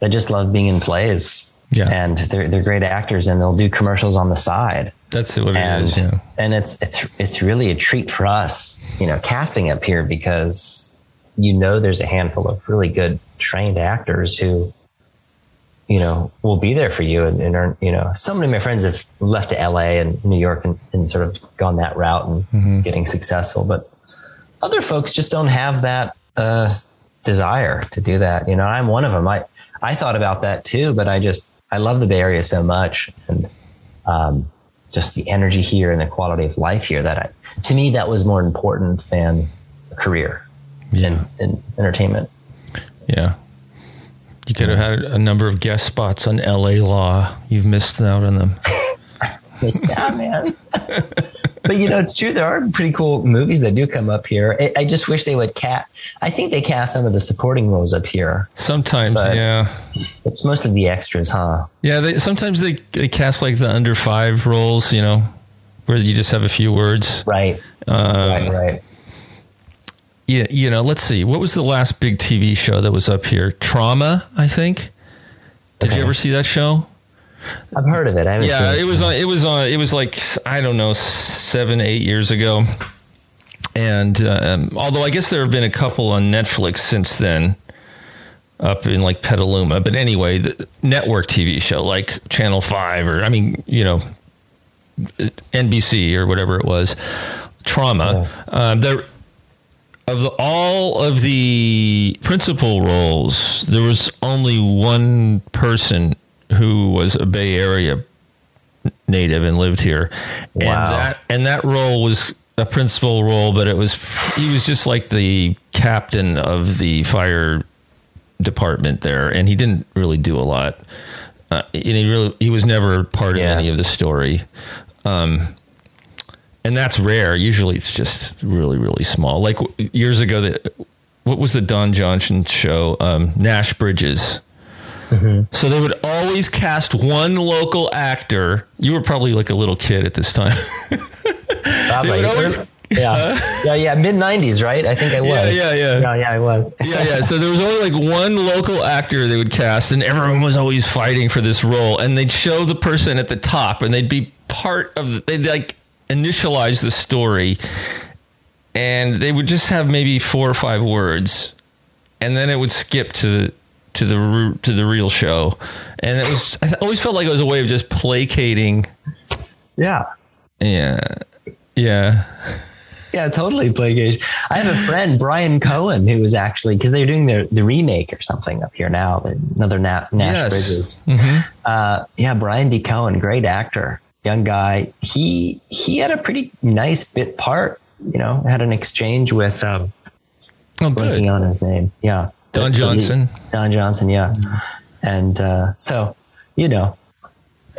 that just love being in plays. Yeah. And they're they're great actors and they'll do commercials on the side. That's what and, it is. Yeah. And it's it's it's really a treat for us, you know, casting up here because you know there's a handful of really good trained actors who you know, will be there for you and, and are, you know, so many of my friends have left to LA and New York and, and sort of gone that route and mm-hmm. getting successful. But other folks just don't have that, uh, desire to do that. You know, I'm one of them. I, I thought about that too, but I just, I love the Bay Area so much. And, um, just the energy here and the quality of life here that I, to me, that was more important than a career yeah. in, in entertainment. Yeah. You could have had a number of guest spots on LA Law. You've missed out on them. missed out, man. but you know, it's true. There are pretty cool movies that do come up here. I, I just wish they would cast. I think they cast some of the supporting roles up here. Sometimes, yeah. It's mostly the extras, huh? Yeah. They, sometimes they, they cast like the under five roles. You know, where you just have a few words. Right. Um, right. Right yeah, you know, let's see. What was the last big TV show that was up here? Trauma, I think. Did okay. you ever see that show? I've heard of it. I yeah, it. it was on. It was on. It was like I don't know, seven, eight years ago. And um, although I guess there have been a couple on Netflix since then, up in like Petaluma. But anyway, the network TV show like Channel Five or I mean, you know, NBC or whatever it was. Trauma. Yeah. Um, there of the, all of the principal roles, there was only one person who was a Bay Area native and lived here. Wow. And that and that role was a principal role, but it was he was just like the captain of the fire department there, and he didn't really do a lot. Uh, and he really he was never part of any of the story. Um, and that's rare. Usually, it's just really, really small. Like years ago, that what was the Don Johnson show? Um, Nash Bridges. Mm-hmm. So they would always cast one local actor. You were probably like a little kid at this time. Probably. Always, yeah. Uh, yeah, yeah, mid '90s, right? I think I was. Yeah, yeah, yeah. Yeah, yeah, I was. yeah, yeah. So there was only like one local actor they would cast, and everyone was always fighting for this role. And they'd show the person at the top, and they'd be part of. The, they'd like initialize the story and they would just have maybe four or five words and then it would skip to the to the to the real show. And it was i always felt like it was a way of just placating. Yeah. Yeah. Yeah. Yeah totally placation i have a friend brian cohen who was actually because they're doing the, the remake or something up here now another nash yes. bridges. Mm-hmm. uh, yeah brian d. Cohen great actor young guy. He he had a pretty nice bit part. You know, had an exchange with um, oh, blanking on his name. Yeah, Don Johnson. Don Johnson. Yeah, and uh, so you know,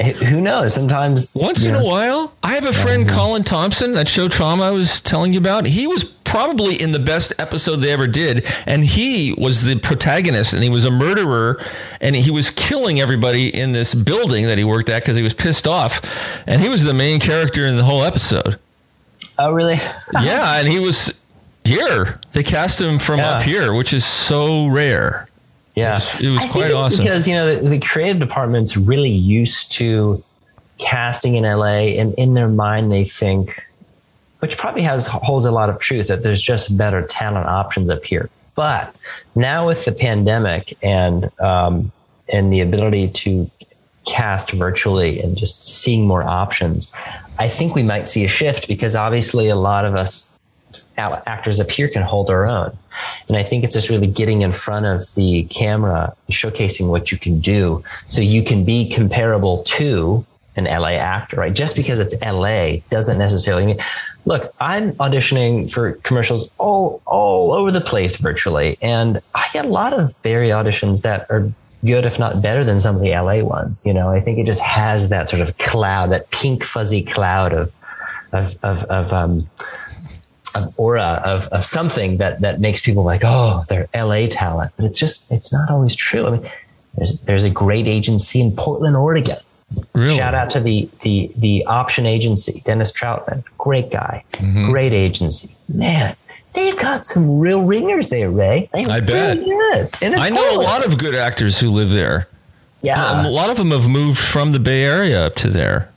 who knows? Sometimes once in know, a while, I have a friend, yeah. Colin Thompson, that show Trauma I was telling you about. He was probably in the best episode they ever did, and he was the protagonist, and he was a murderer, and he was killing everybody in this building that he worked at because he was pissed off, and he was the main character in the whole episode. Oh, really? yeah, and he was here. They cast him from yeah. up here, which is so rare. Yeah, it was, it was quite awesome because you know the, the, creative department's really used to casting in LA, and in their mind they think, which probably has holds a lot of truth, that there's just better talent options up here. But now with the pandemic and um, and the ability to cast virtually and just seeing more options, I think we might see a shift because obviously a lot of us actors up here can hold our own. And I think it's just really getting in front of the camera, showcasing what you can do so you can be comparable to an LA actor, right? Just because it's LA doesn't necessarily mean, look, I'm auditioning for commercials all, all over the place virtually. And I get a lot of Bay Area auditions that are good, if not better than some of the LA ones. You know, I think it just has that sort of cloud, that pink fuzzy cloud of, of, of, of um, of aura of, of something that that makes people like, oh, they're LA talent. But it's just it's not always true. I mean, there's there's a great agency in Portland, Oregon. Really? Shout out to the the the option agency, Dennis Troutman, great guy, mm-hmm. great agency. Man, they've got some real ringers there, Ray. They're I bet. Really I know a lot of good actors who live there. Yeah, a lot of them have moved from the Bay Area up to there.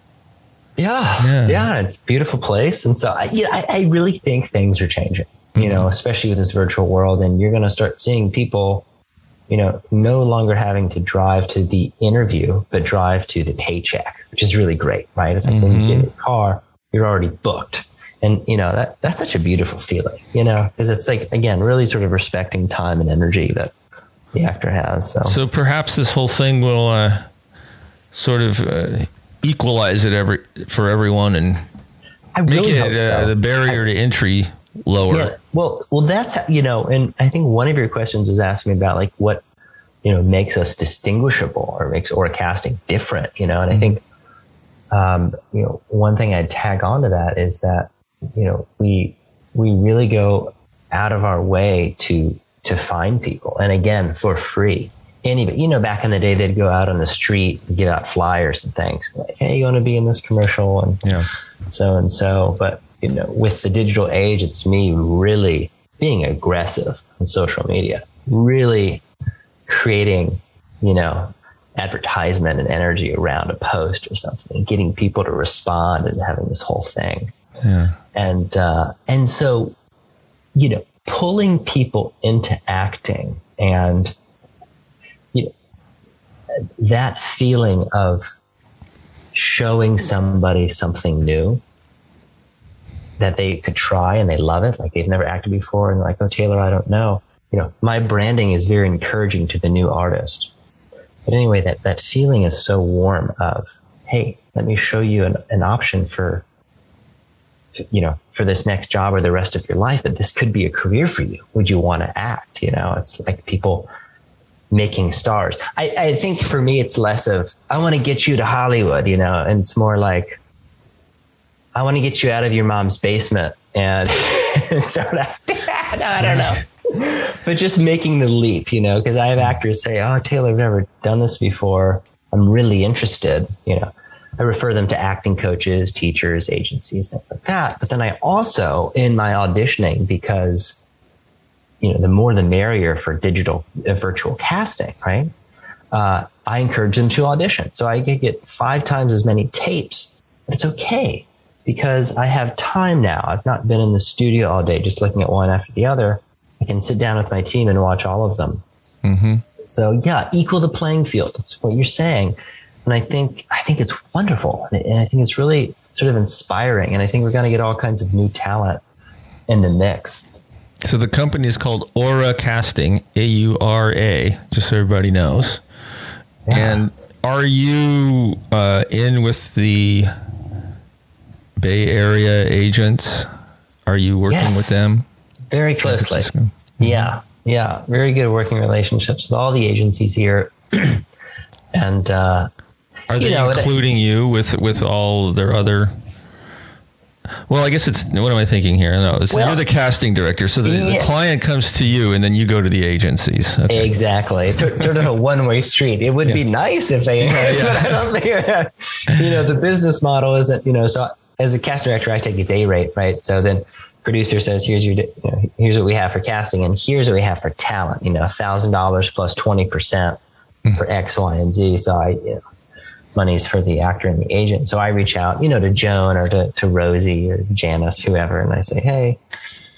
Yeah, yeah, yeah, it's a beautiful place, and so I, yeah, I, I really think things are changing. Mm-hmm. You know, especially with this virtual world, and you're going to start seeing people, you know, no longer having to drive to the interview, but drive to the paycheck, which is really great, right? It's like mm-hmm. when you get mm-hmm. a car, you're already booked, and you know that that's such a beautiful feeling, you know, because it's like again, really sort of respecting time and energy that the actor has. So, so perhaps this whole thing will uh, sort of. Uh, equalize it every for everyone and really make it uh, so. the barrier I, to entry lower. Yeah, well, well, that's you know, and I think one of your questions was asking me about like what you know makes us distinguishable or makes or casting different. You know, and mm-hmm. I think um, you know one thing I'd tag on to that is that you know we we really go out of our way to to find people, and again for free anybody, you know, back in the day, they'd go out on the street and give out flyers and things like, Hey, you want to be in this commercial? And yeah. so and so. But, you know, with the digital age, it's me really being aggressive on social media, really creating, you know, advertisement and energy around a post or something, getting people to respond and having this whole thing. Yeah. And, uh, and so, you know, pulling people into acting and you know, that feeling of showing somebody something new that they could try and they love it, like they've never acted before, and like, oh, Taylor, I don't know. You know, my branding is very encouraging to the new artist. But anyway, that, that feeling is so warm of, hey, let me show you an, an option for, you know, for this next job or the rest of your life, that this could be a career for you. Would you want to act? You know, it's like people making stars. I, I think for me, it's less of, I want to get you to Hollywood, you know, and it's more like, I want to get you out of your mom's basement and, and start acting. no, I don't know. but just making the leap, you know, because I have actors say, Oh, Taylor, I've never done this before. I'm really interested, you know. I refer them to acting coaches, teachers, agencies, things like that. But then I also, in my auditioning, because you know, the more the merrier for digital uh, virtual casting, right? Uh, I encourage them to audition. So I could get five times as many tapes, but it's okay because I have time now. I've not been in the studio all day just looking at one after the other. I can sit down with my team and watch all of them. Mm-hmm. So yeah, equal the playing field. That's what you're saying, and I think I think it's wonderful, and I think it's really sort of inspiring. And I think we're going to get all kinds of new talent in the mix. So the company is called Aura Casting, A U R A, just so everybody knows. Yeah. And are you uh, in with the Bay Area agents? Are you working yes. with them? Very closely. Mm-hmm. Yeah, yeah, very good working relationships with all the agencies here, and uh, Are they You know, it- including you with with all their other? Well, I guess it's what am I thinking here? No, it's, Well- you're the casting director, so the, the client comes to you, and then you go to the agencies. Okay. Exactly. It's sort- of a one way street. It would be nice if they, but I don't think, you know, the business model isn't, you know, so as a cast director, I take a day rate, right? So then producer says, here's your, you know, here's what we have for casting and here's what we have for talent, you know, thousand dollars plus 20% hmm. for X, Y, and Z. So I, you know, money's for the actor and the agent. So I reach out, you know, to Joan or to, to Rosie or Janice, whoever, and I say, hey,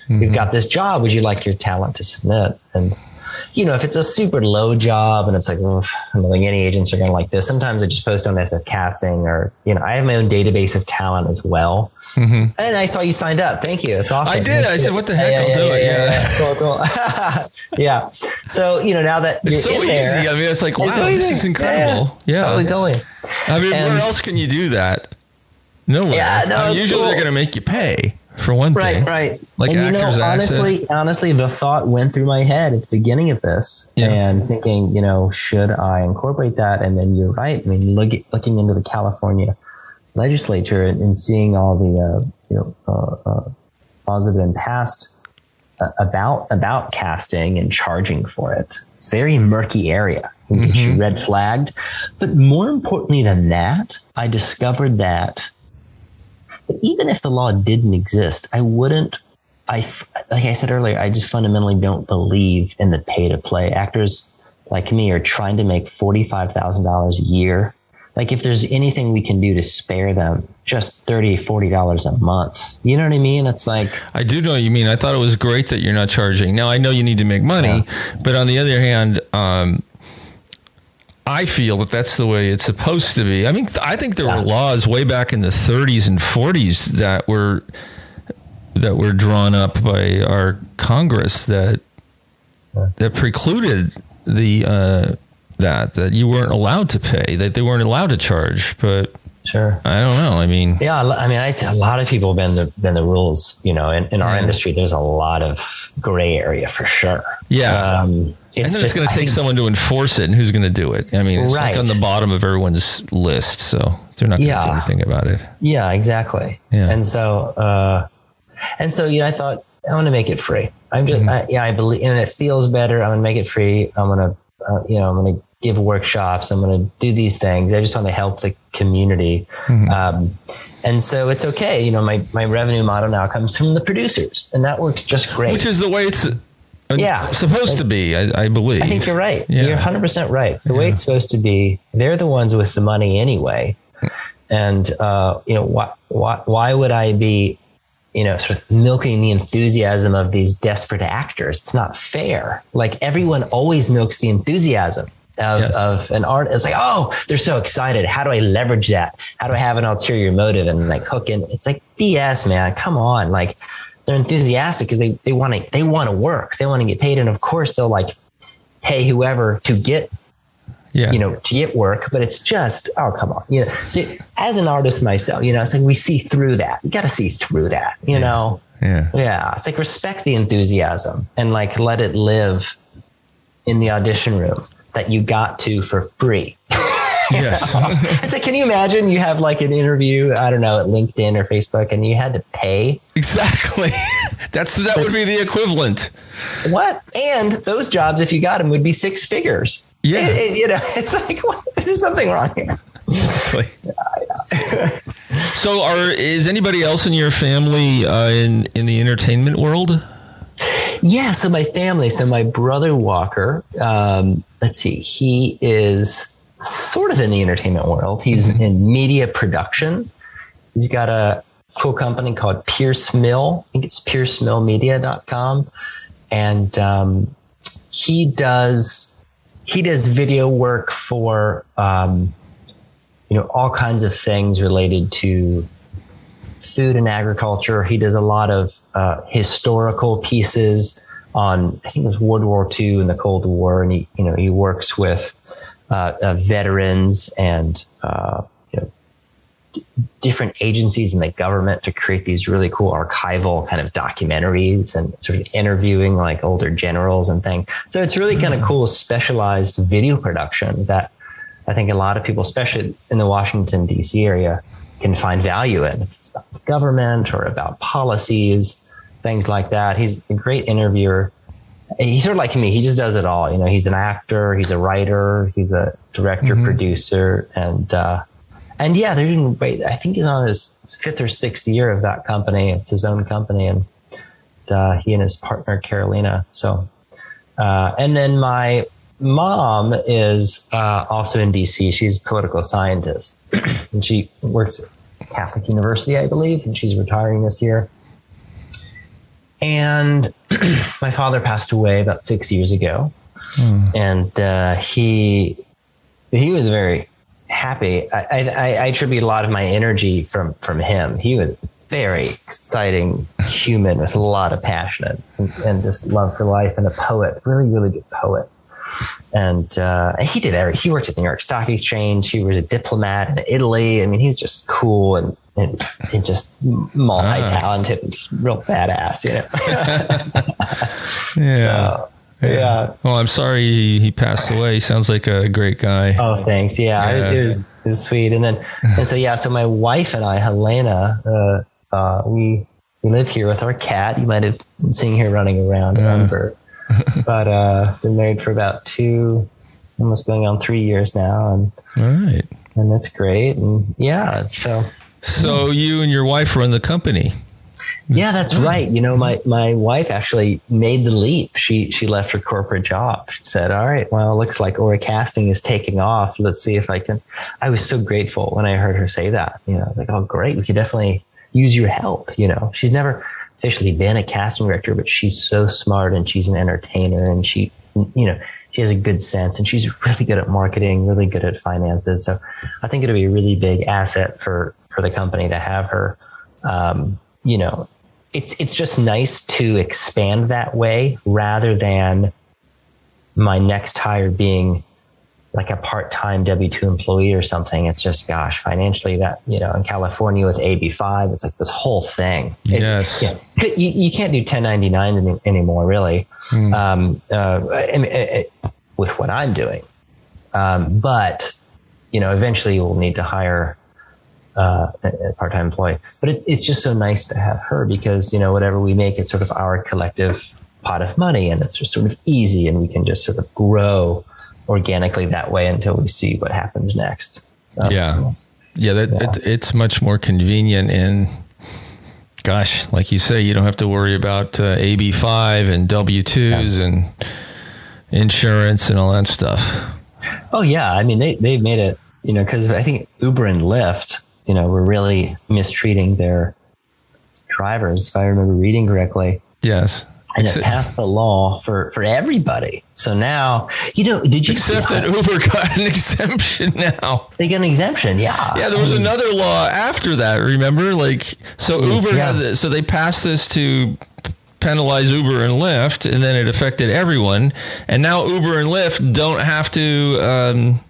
we've mm-hmm. got this job. Would you like your talent to submit? And you know, if it's a super low job and it's like, I don't think any agents are going to like this. Sometimes I just post on SF Casting or, you know, I have my own database of talent as well. Mm-hmm. And I saw you signed up. Thank you. It's awesome. I did. I said, "What the heck? I'll do it." Yeah. Cool, cool. yeah. So, you know, now that It's so easy. there, I mean, it's like, wow, so this is incredible. Yeah. Totally, totally. I mean, And- where else can you do that? Nowhere. Yeah, no, I mean, usually cool. they're going to make you pay for one Right, thing. right. right. Like and you know, Actors Access. honestly, honestly, the thought went through my head at the beginning of this, Yeah. and thinking, you know, should I incorporate that? And then you're right. I mean, look, looking into the California legislature and, and seeing all the, uh, you know, uh, uh, laws that have been passed uh, about about casting and charging for it. It's a very murky area. It can get you red flagged, but more importantly than that, I discovered that but even if the law didn't exist, I wouldn't. I like I said earlier, I just fundamentally don't believe in the pay to play. Actors like me are trying to make forty five thousand dollars a year. Like if there's anything we can do to spare them, just 30 40 dollars a month. You know what I mean? It's like I do know what you mean. I thought it was great that you're not charging. Now I know you need to make money, but on the other hand, um, I feel that that's the way it's supposed to be. I mean, I think there Yeah. were laws way back in the 30s and 40s that were that were drawn up by our Congress that that precluded the uh, that that you weren't allowed to pay, that they weren't allowed to charge. But sure. I don't know. I mean, Yeah, I mean, I see a lot of people bend the bend the rules. You know, in, in our Yeah. industry, there's a lot of gray area for sure. Yeah. um, and it's then it's going to take someone to enforce it, and who's going to do it? I mean, it's Right. like on the bottom of everyone's list, so they're not going to do anything about it. Yeah, exactly. Yeah. And so, uh, and so, know, I thought I want to make it free. I'm just, Mm-hmm. I, yeah, I believe, and it feels better. I'm going to make it free. I'm going to, uh, you know, I'm going to give workshops. I'm going to do these things. I just want to help the community. Mm-hmm. Um, and so it's okay. You know, my, my revenue model now comes from the producers and that works just great. Which is the way it's Yeah. supposed to be, I, I believe. I think you're right. Yeah. You're 100% right. It's the way it's supposed to be. They're the ones with the money anyway. And, uh, you know, why, why, why would I be, you know, sort of milking the enthusiasm of these desperate actors? It's not fair. Like everyone always milks the enthusiasm of, of an art. It's like, oh, they're so excited. How do I leverage that? How do I have an ulterior motive and like hook in? It's like BS, man. Come on. Like they're enthusiastic because they, they want to, they want to work. They want to get paid. And of course they'll like, pay whoever to get yeah. you know to get work but it's just oh come on you know so as an artist myself you know it's like we see through that you got to see through that you know yeah. yeah it's like respect the enthusiasm and like let it live in the audition room that you got to for free Yes. it's like can you imagine you have like an interview i don't know at linkedin or facebook and you had to pay exactly. That's that would be the equivalent. what and those jobs if you got them would be six figures Yeah. It- it- you know it's like what, there's something wrong here Exactly. so, are is anybody else in your family uh, in in the entertainment world? Yeah, so my family, so my brother Walker, um, let's see, he is sort of in the entertainment world. He's in media production. He's got a cool company called Pierce Mill. I think it's piercemillmedia.com. And um, he does he does video work for um, you know all kinds of things related to food and agriculture. He does a lot of uh, historical pieces on, I think it was World War II and the Cold War, and he, you know, he works with Uh, uh, veterans and uh, you know, d- different agencies in the government to create these really cool archival kind of documentaries and sort of interviewing like older generals and things. So it's really kind of mm. cool, specialized video production that I think a lot of people, especially in the Washington D.C. area, can find value in. If it's about the government or about policies, things like that. He's a great interviewer. He's sort of like me. He just does it all. You know, he's an actor, he's a writer, he's a director, mm-hmm. producer, and uh, and yeah, they're doing great. I think he's on his fifth or sixth year of that company. It's his own company, and uh, he and his partner Carolina. So, uh, and then my mom is uh, also in DC. She's a political scientist, and she works at Catholic University, I believe, and she's retiring this year. And my father passed away about six years ago, mm. and uh, he he was very happy. I, I, I, attribute a lot of my energy from from him. He was very exciting human with a lot of passion and, and just love for life, and a poet, really, really good poet and uh, he did every. He worked at the New York Stock Exchange. He was a diplomat in Italy. I mean, he was just cool and and, and just multi-talented, and just real badass, you know. yeah. So, yeah. yeah. Well, I'm sorry he, he passed away. He sounds like a great guy. Oh, thanks. Yeah, yeah. It, was, it was sweet. And then, and so yeah, so my wife and I, Helena, uh, uh, we we live here with our cat. You might have seen her running around, yeah. but uh, been married for about two, almost going on three years now, and all right, and that's great, and yeah, so. So you and your wife run the company. Yeah, that's right. You know, my my wife actually made the leap. She she left her corporate job. She said, "All right, well, it looks like Aura Casting is taking off. Let's see if I can." I was so grateful when I heard her say that. You know, I was like, "Oh, great! We could definitely use your help." You know, she's never officially been a casting director, but she's so smart and she's an entertainer and she, you know, she has a good sense and she's really good at marketing, really good at finances. So I think it'll be a really big asset for, for the company to have her. Um, you know, it's, it's just nice to expand that way rather than my next hire being like a part-time W2 employee or something. It's just, gosh, financially that, you know, in California with AB5, it's like this whole thing. It, yes. Yeah, you, you, can't do 1099 any, anymore, really, mm. um, uh, I mean, it, with what I'm doing. Um, but, you know, eventually you will need to hire uh, a part-time employee. But it, it's just so nice to have her because, you know, whatever we make, it's sort of our collective pot of money and it's just sort of easy and we can just sort of grow organically that way until we see what happens next. So, yeah. Yeah. That, yeah. It, it's much more convenient and gosh, like you say, you don't have to worry about uh, AB5 and W2s yeah. and insurance and all that stuff. Oh yeah. I mean, they, they've made it, you know, cause I think Uber and Lyft, you know, were really mistreating their drivers. If I remember reading correctly. Yes and it passed the law for for everybody. So now, you know, did you except that Uber got an exemption now? They got an exemption, yeah. Yeah, there was I mean, another law after that. Remember, like so Uber yeah. had so they passed this to penalize Uber and Lyft, and then it affected everyone. And now Uber and Lyft don't have to um,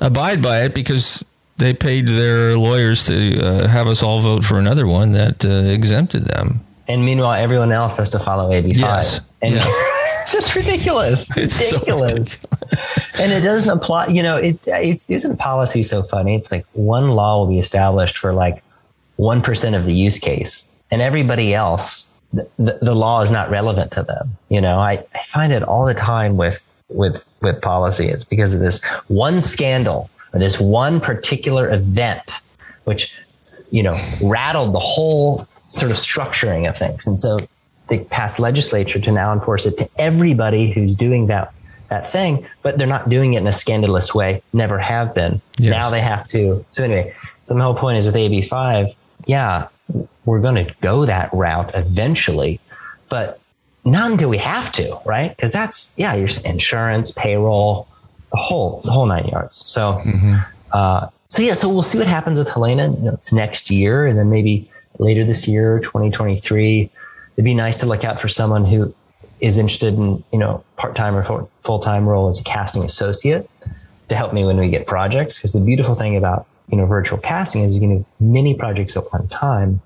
abide by it because they paid their lawyers to uh, have us all vote for another one that uh, exempted them. And meanwhile, everyone else has to follow AB5. Yes. And yeah. it's just ridiculous. It's ridiculous. So ridiculous. and it doesn't apply. You know, it, it isn't policy so funny. It's like one law will be established for like 1% of the use case and everybody else, the, the, the law is not relevant to them. You know, I, I find it all the time with, with, with policy. It's because of this one scandal or this one particular event, which, you know, rattled the whole sort of structuring of things. And so they passed legislature to now enforce it to everybody who's doing that that thing, but they're not doing it in a scandalous way, never have been. Yes. Now they have to. So anyway, so the whole point is with AB5, yeah, we're going to go that route eventually, but not until we have to, right? Because that's yeah, your insurance, payroll, the whole the whole nine yards. So, mm-hmm. uh, so yeah, so we'll see what happens with Helena. You know, it's next year, and then maybe later this year, 2023. It'd be nice to look out for someone who is interested in, you know, part-time or full-time role as a casting associate to help me when we get projects. Because the beautiful thing about, you know, virtual casting is you can do many projects at one time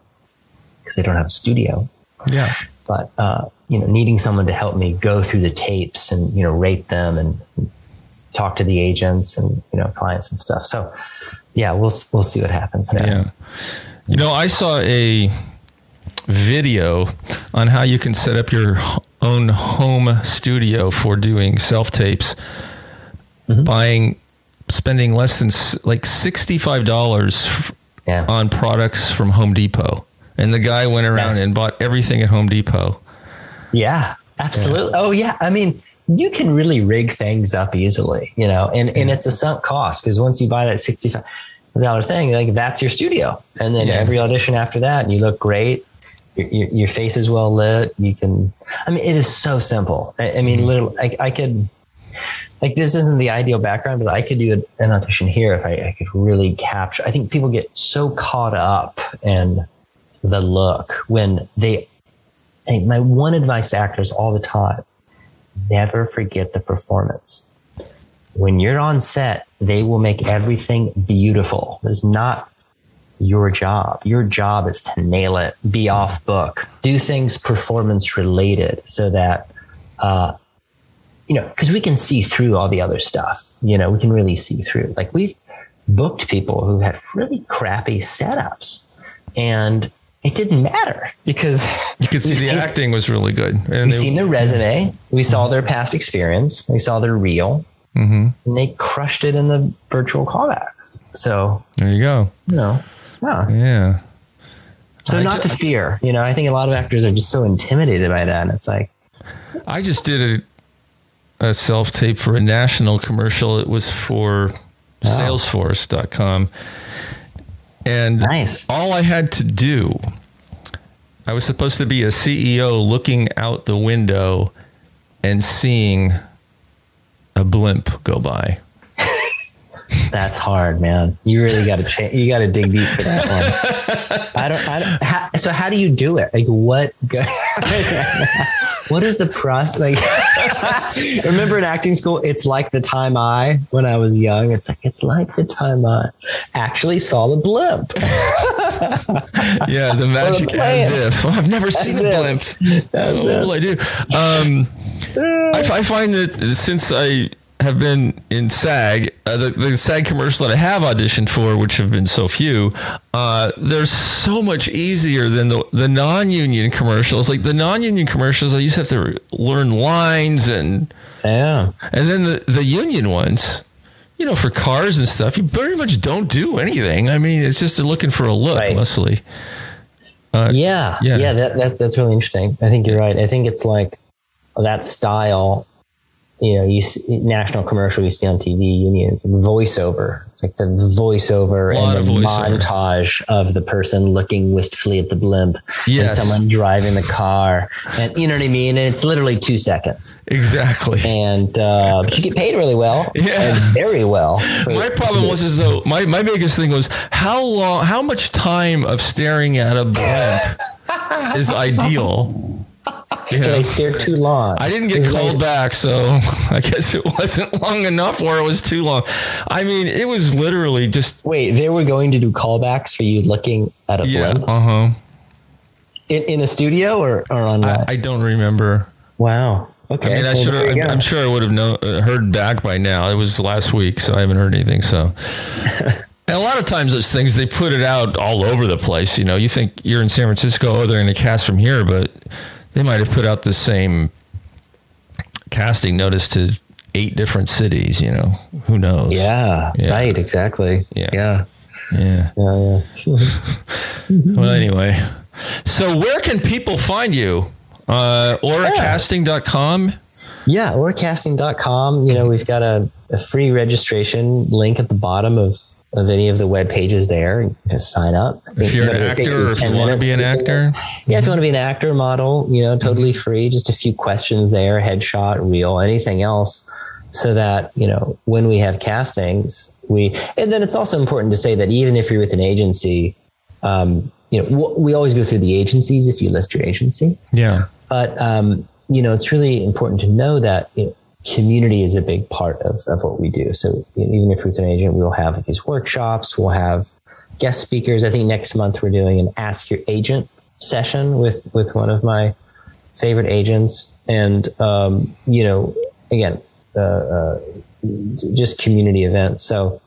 because they don't have a studio. Yeah. But, uh, you know, needing someone to help me go through the tapes and, you know, rate them and talk to the agents and you know clients and stuff. So yeah, we'll we'll see what happens there. Yeah. You know, I saw a video on how you can set up your own home studio for doing self tapes, mm-hmm. buying, spending less than like $65 yeah. on products from Home Depot. And the guy went around yeah. and bought everything at Home Depot. Yeah, absolutely. Yeah. Oh, yeah. I mean, you can really rig things up easily, you know, and, and it's a sunk cost because once you buy that 65 dollar thing, like that's your studio. And then every audition after that, and you look great your, your, face is well lit. You can, I mean, it is so simple. I, I mean, mm-hmm. literally, I, I, could, like, this isn't the ideal background, but I could do an audition here if I, I could really capture. I think people get so caught up in the look when they, my one advice to actors all the time never forget the performance. When you're on set, they will make everything beautiful. It's not your job. Your job is to nail it, be off book, do things performance related so that, uh, you know, because we can see through all the other stuff. You know, we can really see through. Like we've booked people who had really crappy setups and it didn't matter because you could see the seen, acting was really good. And we've seen their resume, we saw their past experience, we saw their reel, mm-hmm. and they crushed it in the virtual callback. So there you go. You know, yeah. Yeah. So I not to fear, you know, I think a lot of actors are just so intimidated by that. And it's like, I just did a, a self tape for a national commercial. It was for oh. salesforce.com. And nice. all I had to do, I was supposed to be a CEO looking out the window and seeing a blimp go by. That's hard, man. You really got to you got to dig deep for that one. I don't. I don't how, so how do you do it? Like what? what is the process? Like, remember in acting school, it's like the time I, when I was young, it's like it's like the time I actually saw the blimp. yeah, the magic as if. Oh, I've never seen if. a blimp. That's what will I do? Um, I, I find that since I have been in SAG, uh, the, the SAG commercial that I have auditioned for, which have been so few, uh, they're so much easier than the, the non union commercials. Like the non union commercials, I used to have to learn lines and. Yeah. And then the, the union ones, you know, for cars and stuff, you pretty much don't do anything. I mean, it's just looking for a look right. mostly. Uh, yeah. Yeah. Yeah. That, that, that's really interesting. I think you're right. I think it's like that style you know, you see, national commercial you see on TV, unions, voiceover. It's like the voiceover and the voiceover. montage of the person looking wistfully at the blimp yes. and someone driving the car. And you know what I mean? And it's literally two seconds. Exactly. And, uh, but you get paid really well. Yeah. very well. My problem was is though, my, my biggest thing was how long, how much time of staring at a blimp is ideal yeah. Did I stare too long? I didn't get called nice. back, so I guess it wasn't long enough or it was too long. I mean, it was literally just. Wait, they were going to do callbacks for you looking at a yeah, blimp? Uh huh. In, in a studio or, or on I, I, don't remember. Wow. Okay. I mean, I well, should. I'm, I'm, sure I would have known, uh, heard back by now. It was last week, so I haven't heard anything. So. And a lot of times those things they put it out all over the place. You know, you think you're in San Francisco, oh, they're going to cast from here, but they might have put out the same casting notice to eight different cities. You know, who knows? Yeah, yeah. right. Exactly. Yeah. Yeah. Yeah. Yeah. yeah. well, anyway, so where can people find you? Uh, auracasting.com. Yeah, auracasting.com. You know, we've got a, a free registration link at the bottom of of any of the web pages there. Just sign up. If you're an actor or if you want to be an actor. Yeah, if you want to be an actor, model, you know, totally mm-hmm. free. Just a few questions there, headshot, reel, anything else. So that, you know, when we have castings, we, and then it's also important to say that even if you're with an agency, um, you know, we always go through the agencies if you list your agency. Yeah. But, um, you know, it's really important to know that you know, community is a big part of, of what we do. So even if we're an agent, we'll have these workshops, we'll have guest speakers. I think next month we're doing an ask your agent session with, with one of my favorite agents. And, um, you know, again, uh, uh, just community events. So,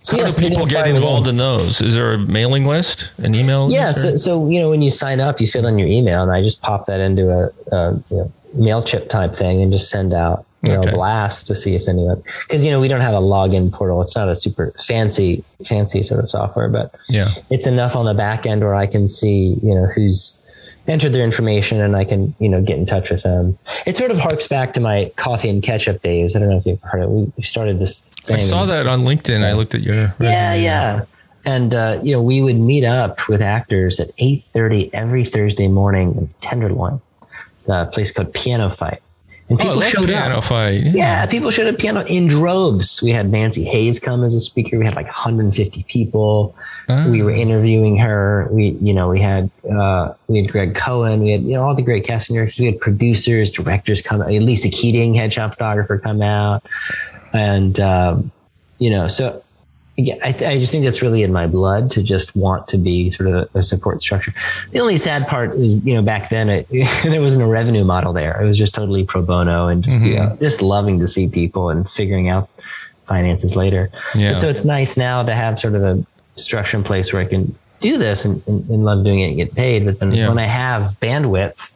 so how do people get involved in those? Is there a mailing list, an email? Yeah. So, so, you know, when you sign up, you fill in your email, and I just pop that into a, a you know, Mailchimp type thing and just send out you know, okay. blast to see if anyone, because you know we don't have a login portal. It's not a super fancy, fancy sort of software, but yeah, it's enough on the back end where I can see you know who's entered their information and I can you know get in touch with them. It sort of harks back to my coffee and ketchup days. I don't know if you've heard of it. We started this. Thing. I saw that on LinkedIn. I looked at your resume. yeah, yeah. And uh, you know, we would meet up with actors at eight thirty every Thursday morning in Tenderloin, a place called PianoFight and people oh, showed piano up. Fight. Yeah. yeah, people showed up piano in droves. We had Nancy Hayes come as a speaker. We had like 150 people. Oh. We were interviewing her. We, you know, we had uh, we had Greg Cohen. We had you know all the great casting directors. We had producers, directors come. Lisa Keating, headshot photographer, come out, and um, you know, so yeah, I, th- I, just think that's really in my blood to just want to be sort of a, a support structure. The only sad part is, you know, back then it, there wasn't a revenue model there. It was just totally pro bono and just, mm-hmm. you know, just loving to see people and figuring out finances later. Yeah. And so it's nice now to have sort of a structure in place where I can do this and, and, and love doing it and get paid. But then yeah. when I have bandwidth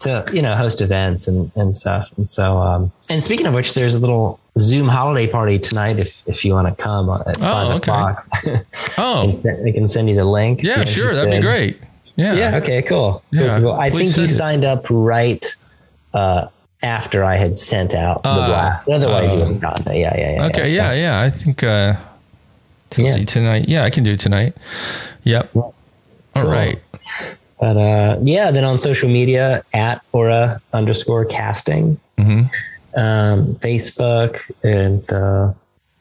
to, you know, host events and, and stuff. And so, um, and speaking of which, there's a little Zoom holiday party tonight if if you want to come at oh, five okay. o'clock. oh, I can, send, I can send you the link. Yeah, sure, that'd be great. Yeah. Yeah. Okay. Cool. Yeah. Cool, cool. I think you signed up right uh, after I had sent out the uh, blast. Otherwise, uh, you would have gotten it. Yeah. Yeah. Yeah. Okay. Yeah. So. Yeah. I think. Uh, yeah. see tonight. Yeah, I can do tonight. Yep. Cool. All right. But uh, yeah, then on social media at aura underscore casting. Mm-hmm um, Facebook, and uh,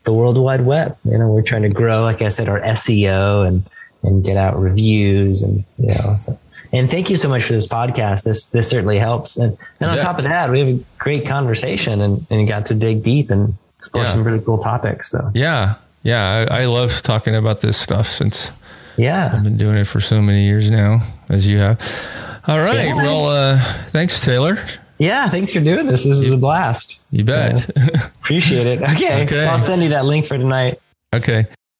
the World Wide Web. You know, we're trying to grow, like I said, our SEO and and get out reviews and you know. So. And thank you so much for this podcast. This this certainly helps. And and on yeah. top of that, we have a great conversation and, and got to dig deep and explore yeah. some really cool topics. So yeah, yeah, I, I love talking about this stuff since yeah I've been doing it for so many years now, as you have. All right. Yeah. Well, uh, thanks, Taylor. Yeah, thanks for doing this. This is a blast. You bet. appreciate it. Okay. okay. I'll send you that link for tonight. Okay.